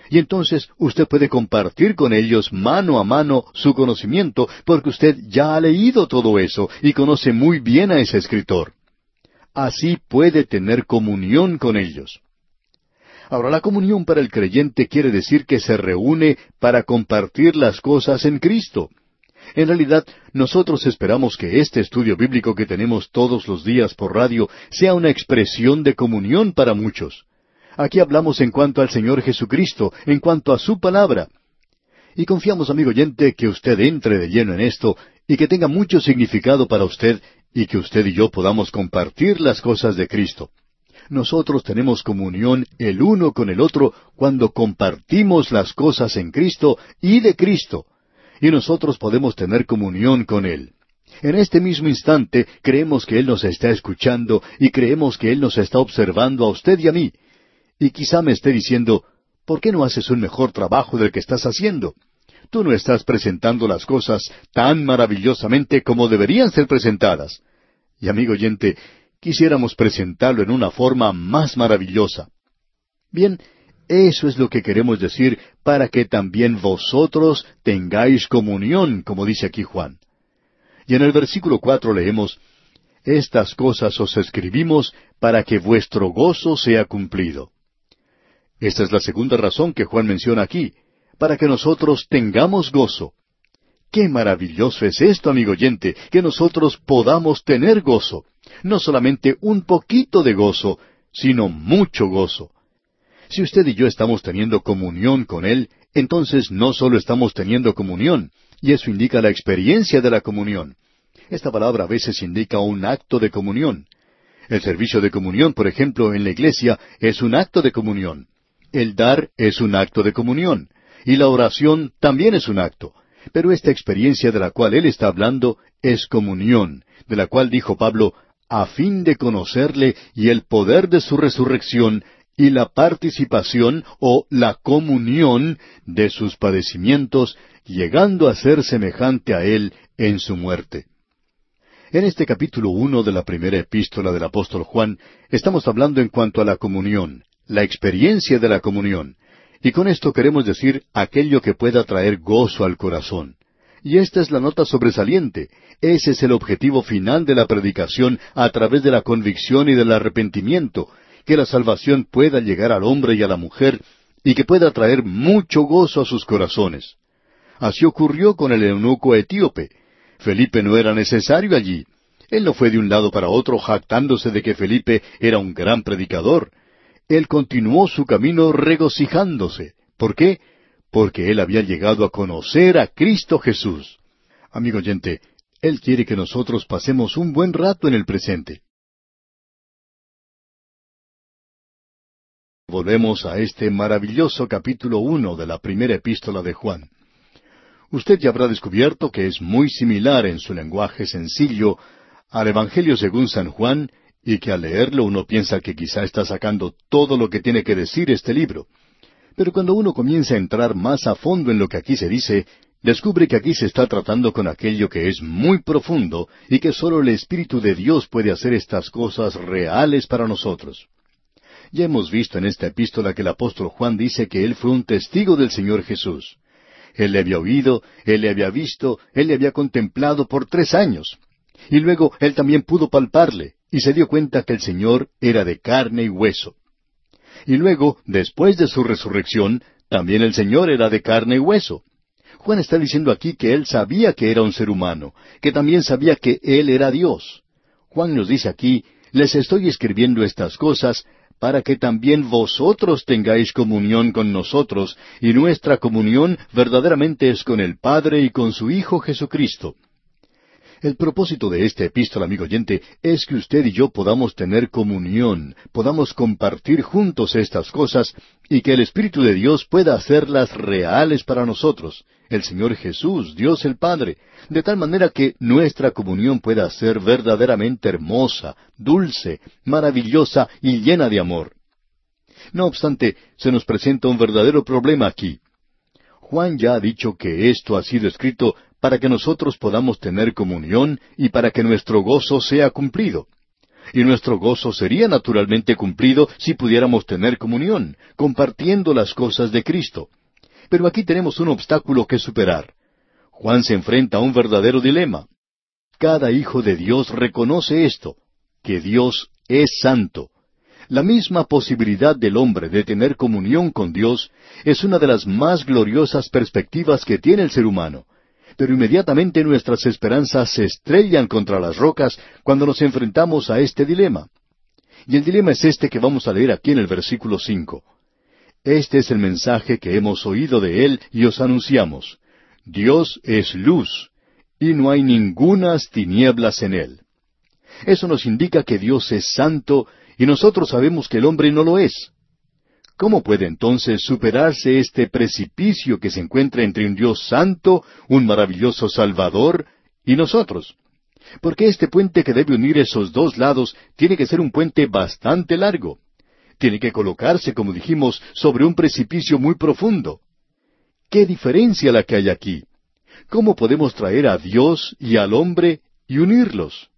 Y entonces usted puede compartir con ellos mano a mano su conocimiento porque usted ya ha leído todo eso y conoce muy bien a ese escritor. Así puede tener comunión con ellos. Ahora, la comunión para el creyente quiere decir que se reúne para compartir las cosas en Cristo. En realidad, nosotros esperamos que este estudio bíblico que tenemos todos los días por radio sea una expresión de comunión para muchos. Aquí hablamos en cuanto al Señor Jesucristo, en cuanto a su palabra. Y confiamos, amigo oyente, que usted entre de lleno en esto y que tenga mucho significado para usted y que usted y yo podamos compartir las cosas de Cristo. Nosotros tenemos comunión el uno con el otro cuando compartimos las cosas en Cristo y de Cristo, y nosotros podemos tener comunión con Él. En este mismo instante creemos que Él nos está escuchando y creemos que Él nos está observando a usted y a mí. Y quizá me esté diciendo, ¿por qué no haces un mejor trabajo del que estás haciendo? Tú no estás presentando las cosas tan maravillosamente como deberían ser presentadas. Y amigo oyente, quisiéramos presentarlo en una forma más maravillosa. Bien, eso es lo que queremos decir para que también vosotros tengáis comunión, como dice aquí Juan. Y en el versículo cuatro leemos, Estas cosas os escribimos para que vuestro gozo sea cumplido. Esta es la segunda razón que Juan menciona aquí, para que nosotros tengamos gozo. Qué maravilloso es esto, amigo oyente, que nosotros podamos tener gozo. No solamente un poquito de gozo, sino mucho gozo. Si usted y yo estamos teniendo comunión con Él, entonces no solo estamos teniendo comunión, y eso indica la experiencia de la comunión. Esta palabra a veces indica un acto de comunión. El servicio de comunión, por ejemplo, en la iglesia es un acto de comunión. El dar es un acto de comunión. Y la oración también es un acto. Pero esta experiencia de la cual él está hablando es comunión, de la cual dijo Pablo, a fin de conocerle y el poder de su resurrección y la participación o la comunión de sus padecimientos, llegando a ser semejante a Él en su muerte. En este capítulo uno de la primera epístola del apóstol Juan, estamos hablando en cuanto a la comunión, la experiencia de la comunión, y con esto queremos decir aquello que pueda traer gozo al corazón. Y esta es la nota sobresaliente. Ese es el objetivo final de la predicación a través de la convicción y del arrepentimiento, que la salvación pueda llegar al hombre y a la mujer y que pueda traer mucho gozo a sus corazones. Así ocurrió con el eunuco etíope. Felipe no era necesario allí. Él no fue de un lado para otro jactándose de que Felipe era un gran predicador. Él continuó su camino regocijándose. ¿Por qué? Porque él había llegado a conocer a Cristo Jesús. Amigo oyente, Él quiere que nosotros pasemos un buen rato en el presente. Volvemos a este maravilloso capítulo uno de la primera epístola de Juan. Usted ya habrá descubierto que es muy similar en su lenguaje sencillo al Evangelio según San Juan y que al leerlo uno piensa que quizá está sacando todo lo que tiene que decir este libro. Pero cuando uno comienza a entrar más a fondo en lo que aquí se dice, descubre que aquí se está tratando con aquello que es muy profundo y que sólo el Espíritu de Dios puede hacer estas cosas reales para nosotros. Ya hemos visto en esta epístola que el apóstol Juan dice que él fue un testigo del Señor Jesús. Él le había oído, él le había visto, él le había contemplado por tres años. Y luego él también pudo palparle, y se dio cuenta que el Señor era de carne y hueso. Y luego, después de su resurrección, también el Señor era de carne y hueso. Juan está diciendo aquí que él sabía que era un ser humano, que también sabía que él era Dios. Juan nos dice aquí, les estoy escribiendo estas cosas para que también vosotros tengáis comunión con nosotros, y nuestra comunión verdaderamente es con el Padre y con su Hijo Jesucristo. El propósito de esta epístola, amigo oyente, es que usted y yo podamos tener comunión, podamos compartir juntos estas cosas y que el Espíritu de Dios pueda hacerlas reales para nosotros, el Señor Jesús, Dios el Padre, de tal manera que nuestra comunión pueda ser verdaderamente hermosa, dulce, maravillosa y llena de amor. No obstante, se nos presenta un verdadero problema aquí. Juan ya ha dicho que esto ha sido escrito para que nosotros podamos tener comunión y para que nuestro gozo sea cumplido. y nuestro gozo sería naturalmente cumplido si pudiéramos tener comunión, compartiendo las cosas de Cristo. Pero aquí tenemos un obstáculo que superar. Juan se enfrenta a un verdadero dilema. Cada hijo de Dios reconoce esto, que Dios es santo. La misma posibilidad del hombre de tener comunión con Dios es una de las más gloriosas perspectivas que tiene el ser humano. Pero inmediatamente nuestras esperanzas se estrellan contra las rocas cuando nos enfrentamos a este dilema. Y el dilema es este que vamos a leer aquí en el versículo cinco. Este es el mensaje que hemos oído de Él y os anunciamos. Dios es luz, y no hay ningunas tinieblas en Él. Eso nos indica que Dios es santo y nosotros sabemos que el hombre no lo es. ¿Cómo puede entonces superarse este precipicio que se encuentra entre un Dios santo, un maravilloso Salvador, y nosotros? Porque este puente que debe unir esos dos lados tiene que ser un puente bastante largo. Tiene que colocarse, como dijimos, sobre un precipicio muy profundo. ¿Qué diferencia la que hay aquí? ¿Cómo podemos traer a Dios y al hombre y unirlos?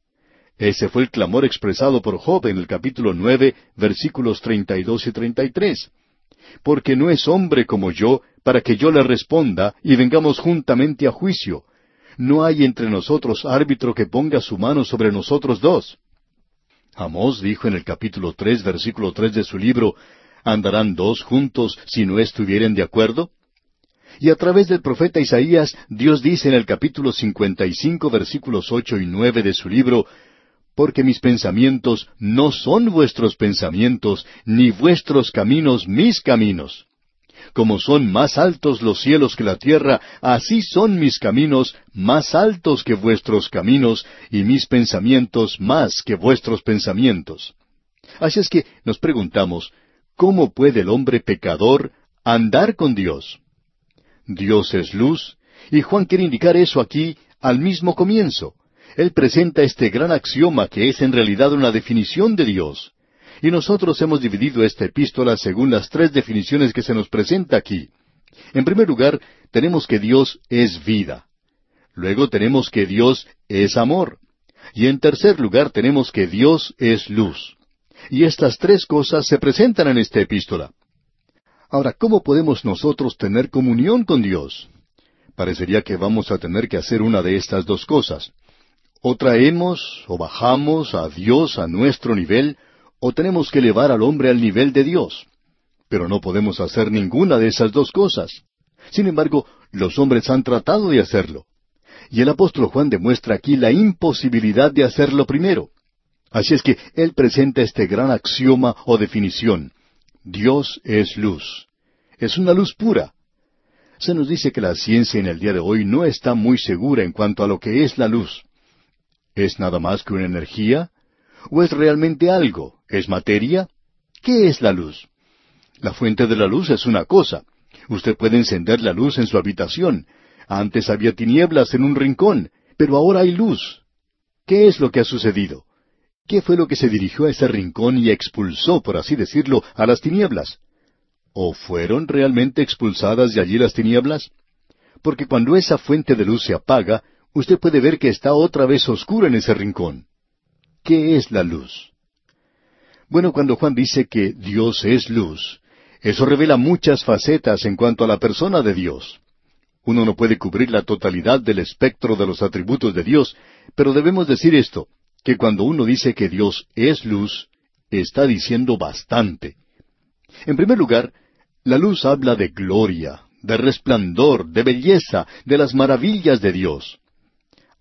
Ese fue el clamor expresado por Job en el capítulo nueve, versículos treinta y dos y treinta y tres. Porque no es hombre como yo, para que yo le responda y vengamos juntamente a juicio. No hay entre nosotros árbitro que ponga su mano sobre nosotros dos. Amós dijo en el capítulo tres, versículo tres de su libro, ¿Andarán dos juntos si no estuvieren de acuerdo? Y a través del profeta Isaías, Dios dice en el capítulo cincuenta y cinco, versículos ocho y nueve de su libro, porque mis pensamientos no son vuestros pensamientos, ni vuestros caminos mis caminos. Como son más altos los cielos que la tierra, así son mis caminos más altos que vuestros caminos, y mis pensamientos más que vuestros pensamientos. Así es que nos preguntamos, ¿cómo puede el hombre pecador andar con Dios? Dios es luz, y Juan quiere indicar eso aquí al mismo comienzo él presenta este gran axioma que es en realidad una definición de Dios. Y nosotros hemos dividido esta epístola según las tres definiciones que se nos presenta aquí. En primer lugar, tenemos que Dios es vida. Luego tenemos que Dios es amor. Y en tercer lugar tenemos que Dios es luz. Y estas tres cosas se presentan en esta epístola. Ahora, ¿cómo podemos nosotros tener comunión con Dios? Parecería que vamos a tener que hacer una de estas dos cosas. O traemos o bajamos a Dios a nuestro nivel, o tenemos que elevar al hombre al nivel de Dios. Pero no podemos hacer ninguna de esas dos cosas. Sin embargo, los hombres han tratado de hacerlo. Y el apóstol Juan demuestra aquí la imposibilidad de hacerlo primero. Así es que él presenta este gran axioma o definición. Dios es luz. Es una luz pura. Se nos dice que la ciencia en el día de hoy no está muy segura en cuanto a lo que es la luz. ¿Es nada más que una energía? ¿O es realmente algo? ¿Es materia? ¿Qué es la luz? La fuente de la luz es una cosa. Usted puede encender la luz en su habitación. Antes había tinieblas en un rincón, pero ahora hay luz. ¿Qué es lo que ha sucedido? ¿Qué fue lo que se dirigió a ese rincón y expulsó, por así decirlo, a las tinieblas? ¿O fueron realmente expulsadas de allí las tinieblas? Porque cuando esa fuente de luz se apaga, usted puede ver que está otra vez oscuro en ese rincón. ¿Qué es la luz? Bueno, cuando Juan dice que Dios es luz, eso revela muchas facetas en cuanto a la persona de Dios. Uno no puede cubrir la totalidad del espectro de los atributos de Dios, pero debemos decir esto, que cuando uno dice que Dios es luz, está diciendo bastante. En primer lugar, la luz habla de gloria, de resplandor, de belleza, de las maravillas de Dios.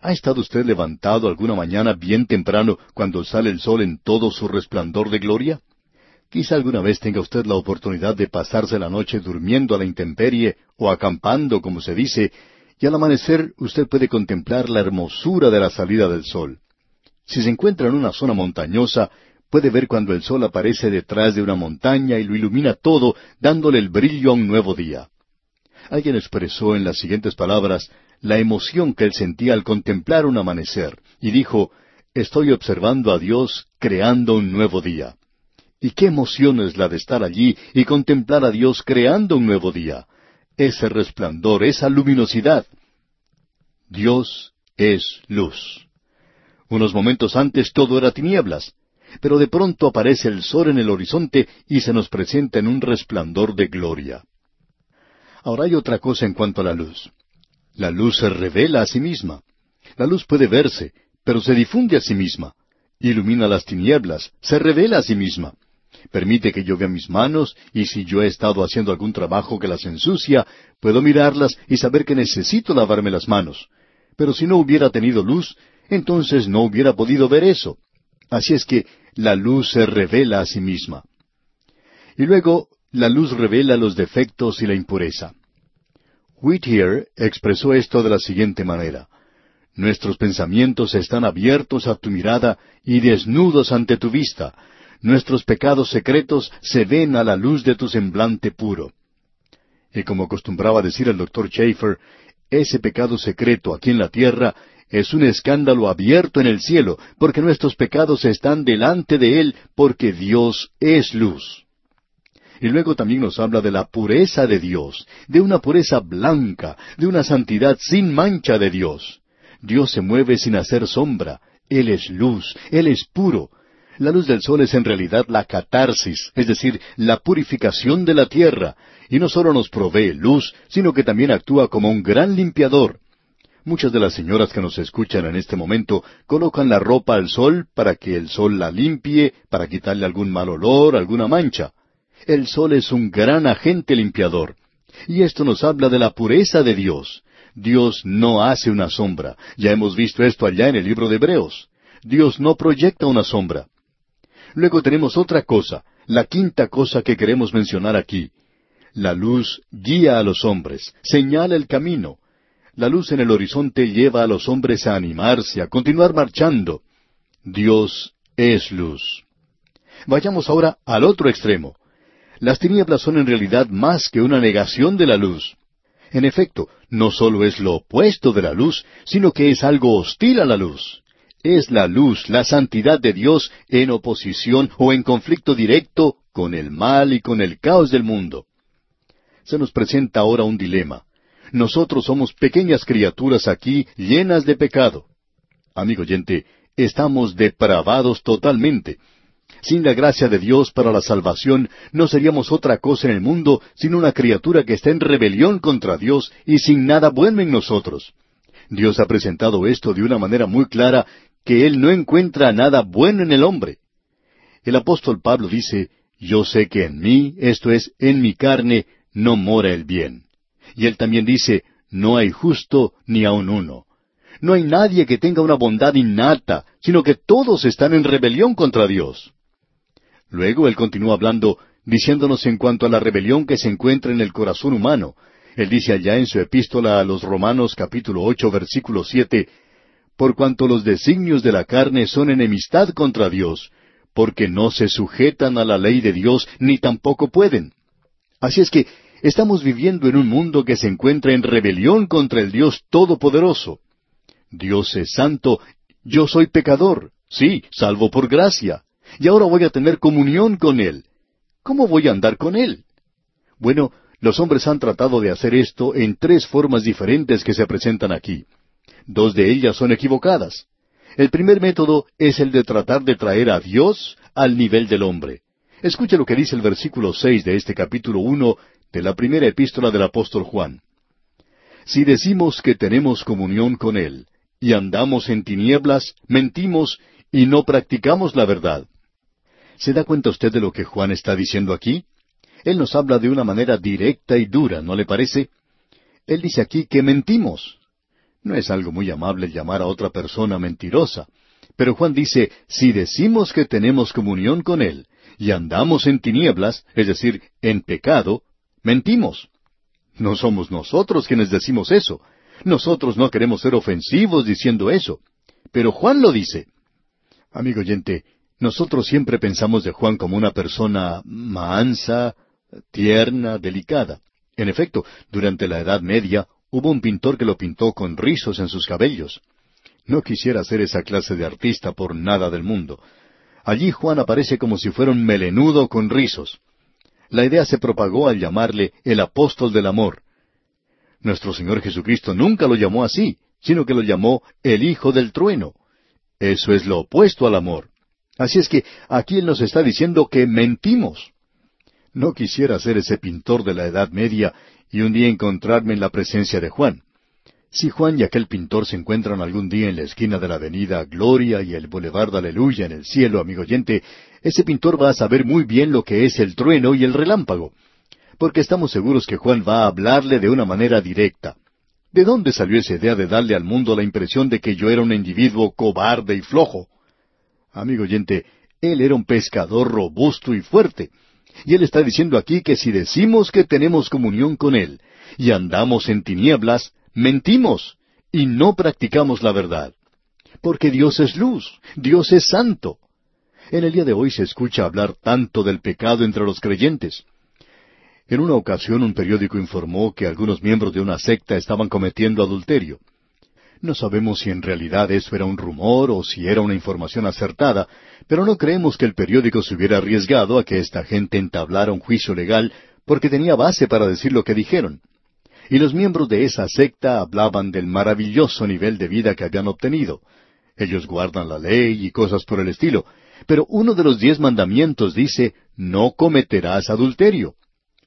¿Ha estado usted levantado alguna mañana bien temprano cuando sale el sol en todo su resplandor de gloria? Quizá alguna vez tenga usted la oportunidad de pasarse la noche durmiendo a la intemperie o acampando, como se dice, y al amanecer usted puede contemplar la hermosura de la salida del sol. Si se encuentra en una zona montañosa, puede ver cuando el sol aparece detrás de una montaña y lo ilumina todo, dándole el brillo a un nuevo día. Alguien expresó en las siguientes palabras la emoción que él sentía al contemplar un amanecer, y dijo, Estoy observando a Dios creando un nuevo día. ¿Y qué emoción es la de estar allí y contemplar a Dios creando un nuevo día? Ese resplandor, esa luminosidad. Dios es luz. Unos momentos antes todo era tinieblas, pero de pronto aparece el sol en el horizonte y se nos presenta en un resplandor de gloria. Ahora hay otra cosa en cuanto a la luz. La luz se revela a sí misma. La luz puede verse, pero se difunde a sí misma. Ilumina las tinieblas, se revela a sí misma. Permite que yo vea mis manos y si yo he estado haciendo algún trabajo que las ensucia, puedo mirarlas y saber que necesito lavarme las manos. Pero si no hubiera tenido luz, entonces no hubiera podido ver eso. Así es que la luz se revela a sí misma. Y luego, la luz revela los defectos y la impureza. Whittier expresó esto de la siguiente manera. Nuestros pensamientos están abiertos a tu mirada y desnudos ante tu vista. Nuestros pecados secretos se ven a la luz de tu semblante puro. Y como acostumbraba decir el doctor Schaeffer, ese pecado secreto aquí en la tierra es un escándalo abierto en el cielo, porque nuestros pecados están delante de Él, porque Dios es luz. Y luego también nos habla de la pureza de Dios, de una pureza blanca, de una santidad sin mancha de Dios. Dios se mueve sin hacer sombra. Él es luz, Él es puro. La luz del sol es en realidad la catarsis, es decir, la purificación de la tierra, y no solo nos provee luz, sino que también actúa como un gran limpiador. Muchas de las señoras que nos escuchan en este momento colocan la ropa al sol para que el sol la limpie, para quitarle algún mal olor, alguna mancha. El sol es un gran agente limpiador. Y esto nos habla de la pureza de Dios. Dios no hace una sombra. Ya hemos visto esto allá en el libro de Hebreos. Dios no proyecta una sombra. Luego tenemos otra cosa, la quinta cosa que queremos mencionar aquí. La luz guía a los hombres, señala el camino. La luz en el horizonte lleva a los hombres a animarse, a continuar marchando. Dios es luz. Vayamos ahora al otro extremo. Las tinieblas son en realidad más que una negación de la luz. En efecto, no solo es lo opuesto de la luz, sino que es algo hostil a la luz. Es la luz, la santidad de Dios en oposición o en conflicto directo con el mal y con el caos del mundo. Se nos presenta ahora un dilema. Nosotros somos pequeñas criaturas aquí llenas de pecado. Amigo oyente, estamos depravados totalmente. Sin la gracia de Dios para la salvación, no seríamos otra cosa en el mundo sino una criatura que está en rebelión contra Dios y sin nada bueno en nosotros. Dios ha presentado esto de una manera muy clara, que Él no encuentra nada bueno en el hombre. El apóstol Pablo dice, Yo sé que en mí, esto es, en mi carne, no mora el bien. Y él también dice, No hay justo ni aun uno. No hay nadie que tenga una bondad innata, sino que todos están en rebelión contra Dios. Luego él continúa hablando, diciéndonos en cuanto a la rebelión que se encuentra en el corazón humano. Él dice allá en su epístola a los Romanos capítulo ocho versículo siete, por cuanto los designios de la carne son enemistad contra Dios, porque no se sujetan a la ley de Dios ni tampoco pueden. Así es que estamos viviendo en un mundo que se encuentra en rebelión contra el Dios Todopoderoso. Dios es santo, yo soy pecador, sí, salvo por gracia y ahora voy a tener comunión con Él. ¿Cómo voy a andar con Él? Bueno, los hombres han tratado de hacer esto en tres formas diferentes que se presentan aquí. Dos de ellas son equivocadas. El primer método es el de tratar de traer a Dios al nivel del hombre. Escuche lo que dice el versículo seis de este capítulo uno de la primera epístola del apóstol Juan. Si decimos que tenemos comunión con Él y andamos en tinieblas, mentimos y no practicamos la verdad. ¿Se da cuenta usted de lo que Juan está diciendo aquí? Él nos habla de una manera directa y dura, ¿no le parece? Él dice aquí que mentimos. No es algo muy amable llamar a otra persona mentirosa. Pero Juan dice, si decimos que tenemos comunión con Él y andamos en tinieblas, es decir, en pecado, mentimos. No somos nosotros quienes decimos eso. Nosotros no queremos ser ofensivos diciendo eso. Pero Juan lo dice. Amigo oyente, nosotros siempre pensamos de Juan como una persona mansa, tierna, delicada. En efecto, durante la Edad Media hubo un pintor que lo pintó con rizos en sus cabellos. No quisiera ser esa clase de artista por nada del mundo. Allí Juan aparece como si fuera un melenudo con rizos. La idea se propagó al llamarle el apóstol del amor. Nuestro Señor Jesucristo nunca lo llamó así, sino que lo llamó el Hijo del Trueno. Eso es lo opuesto al amor. Así es que aquí Él nos está diciendo que mentimos. No quisiera ser ese pintor de la Edad Media y un día encontrarme en la presencia de Juan. Si Juan y aquel pintor se encuentran algún día en la esquina de la avenida Gloria y el Boulevard Aleluya en el cielo, amigo oyente, ese pintor va a saber muy bien lo que es el trueno y el relámpago, porque estamos seguros que Juan va a hablarle de una manera directa. ¿De dónde salió esa idea de darle al mundo la impresión de que yo era un individuo cobarde y flojo? Amigo oyente, él era un pescador robusto y fuerte, y él está diciendo aquí que si decimos que tenemos comunión con Él y andamos en tinieblas, mentimos y no practicamos la verdad. Porque Dios es luz, Dios es santo. En el día de hoy se escucha hablar tanto del pecado entre los creyentes. En una ocasión un periódico informó que algunos miembros de una secta estaban cometiendo adulterio. No sabemos si en realidad eso era un rumor o si era una información acertada, pero no creemos que el periódico se hubiera arriesgado a que esta gente entablara un juicio legal porque tenía base para decir lo que dijeron. Y los miembros de esa secta hablaban del maravilloso nivel de vida que habían obtenido. Ellos guardan la ley y cosas por el estilo, pero uno de los diez mandamientos dice, no cometerás adulterio.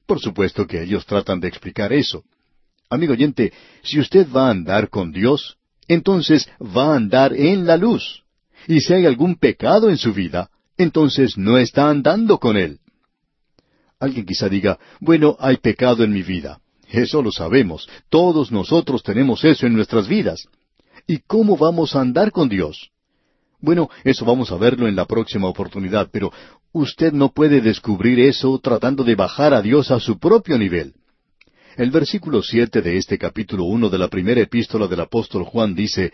Por supuesto que ellos tratan de explicar eso. Amigo oyente, si usted va a andar con Dios, entonces va a andar en la luz. Y si hay algún pecado en su vida, entonces no está andando con Él. Alguien quizá diga, bueno, hay pecado en mi vida. Eso lo sabemos. Todos nosotros tenemos eso en nuestras vidas. ¿Y cómo vamos a andar con Dios? Bueno, eso vamos a verlo en la próxima oportunidad, pero usted no puede descubrir eso tratando de bajar a Dios a su propio nivel. El versículo siete de este capítulo uno de la primera epístola del apóstol Juan dice,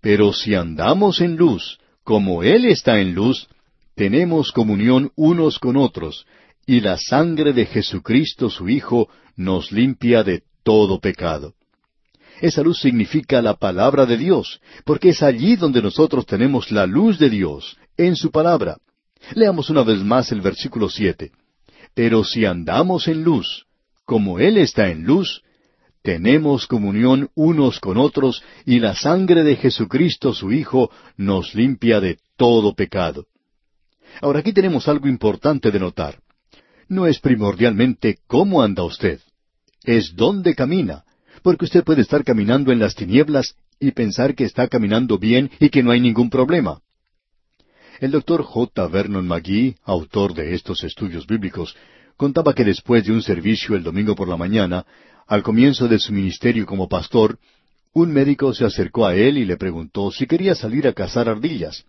Pero si andamos en luz, como Él está en luz, tenemos comunión unos con otros, y la sangre de Jesucristo su Hijo nos limpia de todo pecado. Esa luz significa la palabra de Dios, porque es allí donde nosotros tenemos la luz de Dios, en su palabra. Leamos una vez más el versículo siete. Pero si andamos en luz, como Él está en luz, tenemos comunión unos con otros y la sangre de Jesucristo su Hijo nos limpia de todo pecado. Ahora aquí tenemos algo importante de notar. No es primordialmente cómo anda usted, es dónde camina, porque usted puede estar caminando en las tinieblas y pensar que está caminando bien y que no hay ningún problema. El doctor J. Vernon McGee, autor de estos estudios bíblicos, contaba que después de un servicio el domingo por la mañana, al comienzo de su ministerio como pastor, un médico se acercó a él y le preguntó si quería salir a cazar ardillas.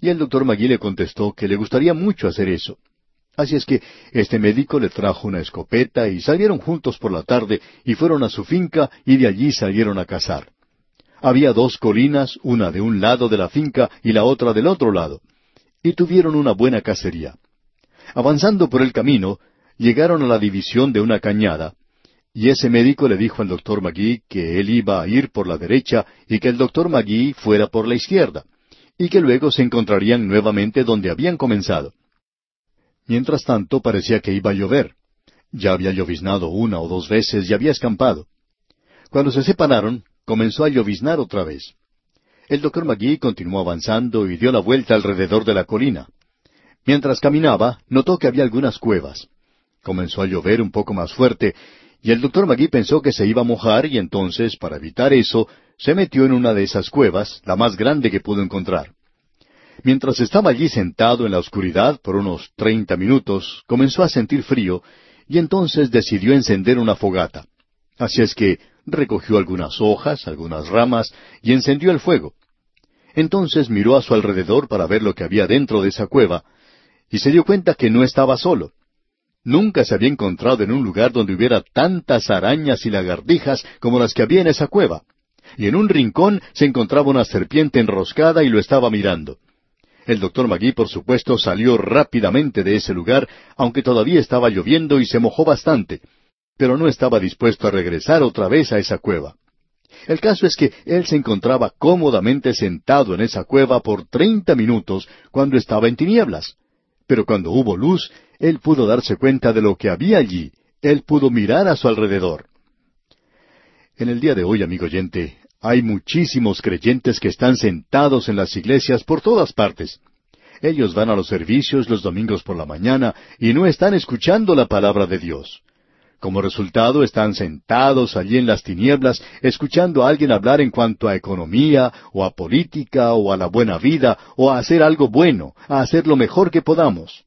Y el doctor Magui le contestó que le gustaría mucho hacer eso. Así es que este médico le trajo una escopeta y salieron juntos por la tarde y fueron a su finca y de allí salieron a cazar. Había dos colinas, una de un lado de la finca y la otra del otro lado, y tuvieron una buena cacería. Avanzando por el camino, llegaron a la división de una cañada, y ese médico le dijo al doctor Magui que él iba a ir por la derecha y que el doctor Magui fuera por la izquierda, y que luego se encontrarían nuevamente donde habían comenzado. Mientras tanto parecía que iba a llover. Ya había lloviznado una o dos veces y había escampado. Cuando se separaron, comenzó a lloviznar otra vez. El doctor Magui continuó avanzando y dio la vuelta alrededor de la colina. Mientras caminaba, notó que había algunas cuevas. Comenzó a llover un poco más fuerte, y el doctor Magui pensó que se iba a mojar y entonces, para evitar eso, se metió en una de esas cuevas, la más grande que pudo encontrar. Mientras estaba allí sentado en la oscuridad por unos treinta minutos, comenzó a sentir frío, y entonces decidió encender una fogata. Así es que recogió algunas hojas, algunas ramas, y encendió el fuego. Entonces miró a su alrededor para ver lo que había dentro de esa cueva, y se dio cuenta que no estaba solo. Nunca se había encontrado en un lugar donde hubiera tantas arañas y lagartijas como las que había en esa cueva. Y en un rincón se encontraba una serpiente enroscada y lo estaba mirando. El doctor Magui, por supuesto, salió rápidamente de ese lugar, aunque todavía estaba lloviendo y se mojó bastante, pero no estaba dispuesto a regresar otra vez a esa cueva. El caso es que él se encontraba cómodamente sentado en esa cueva por treinta minutos cuando estaba en tinieblas. Pero cuando hubo luz, él pudo darse cuenta de lo que había allí. Él pudo mirar a su alrededor. En el día de hoy, amigo oyente, hay muchísimos creyentes que están sentados en las iglesias por todas partes. Ellos van a los servicios los domingos por la mañana y no están escuchando la palabra de Dios. Como resultado están sentados allí en las tinieblas escuchando a alguien hablar en cuanto a economía, o a política, o a la buena vida, o a hacer algo bueno, a hacer lo mejor que podamos.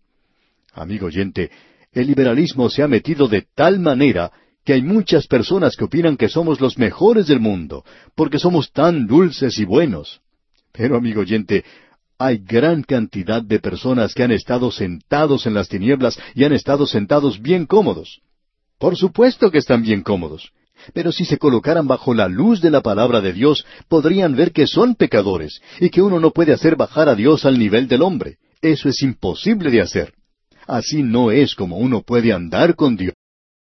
Amigo oyente, el liberalismo se ha metido de tal manera que hay muchas personas que opinan que somos los mejores del mundo, porque somos tan dulces y buenos. Pero, amigo oyente, hay gran cantidad de personas que han estado sentados en las tinieblas y han estado sentados bien cómodos. Por supuesto que están bien cómodos. Pero si se colocaran bajo la luz de la palabra de Dios, podrían ver que son pecadores y que uno no puede hacer bajar a Dios al nivel del hombre. Eso es imposible de hacer. Así no es como uno puede andar con Dios.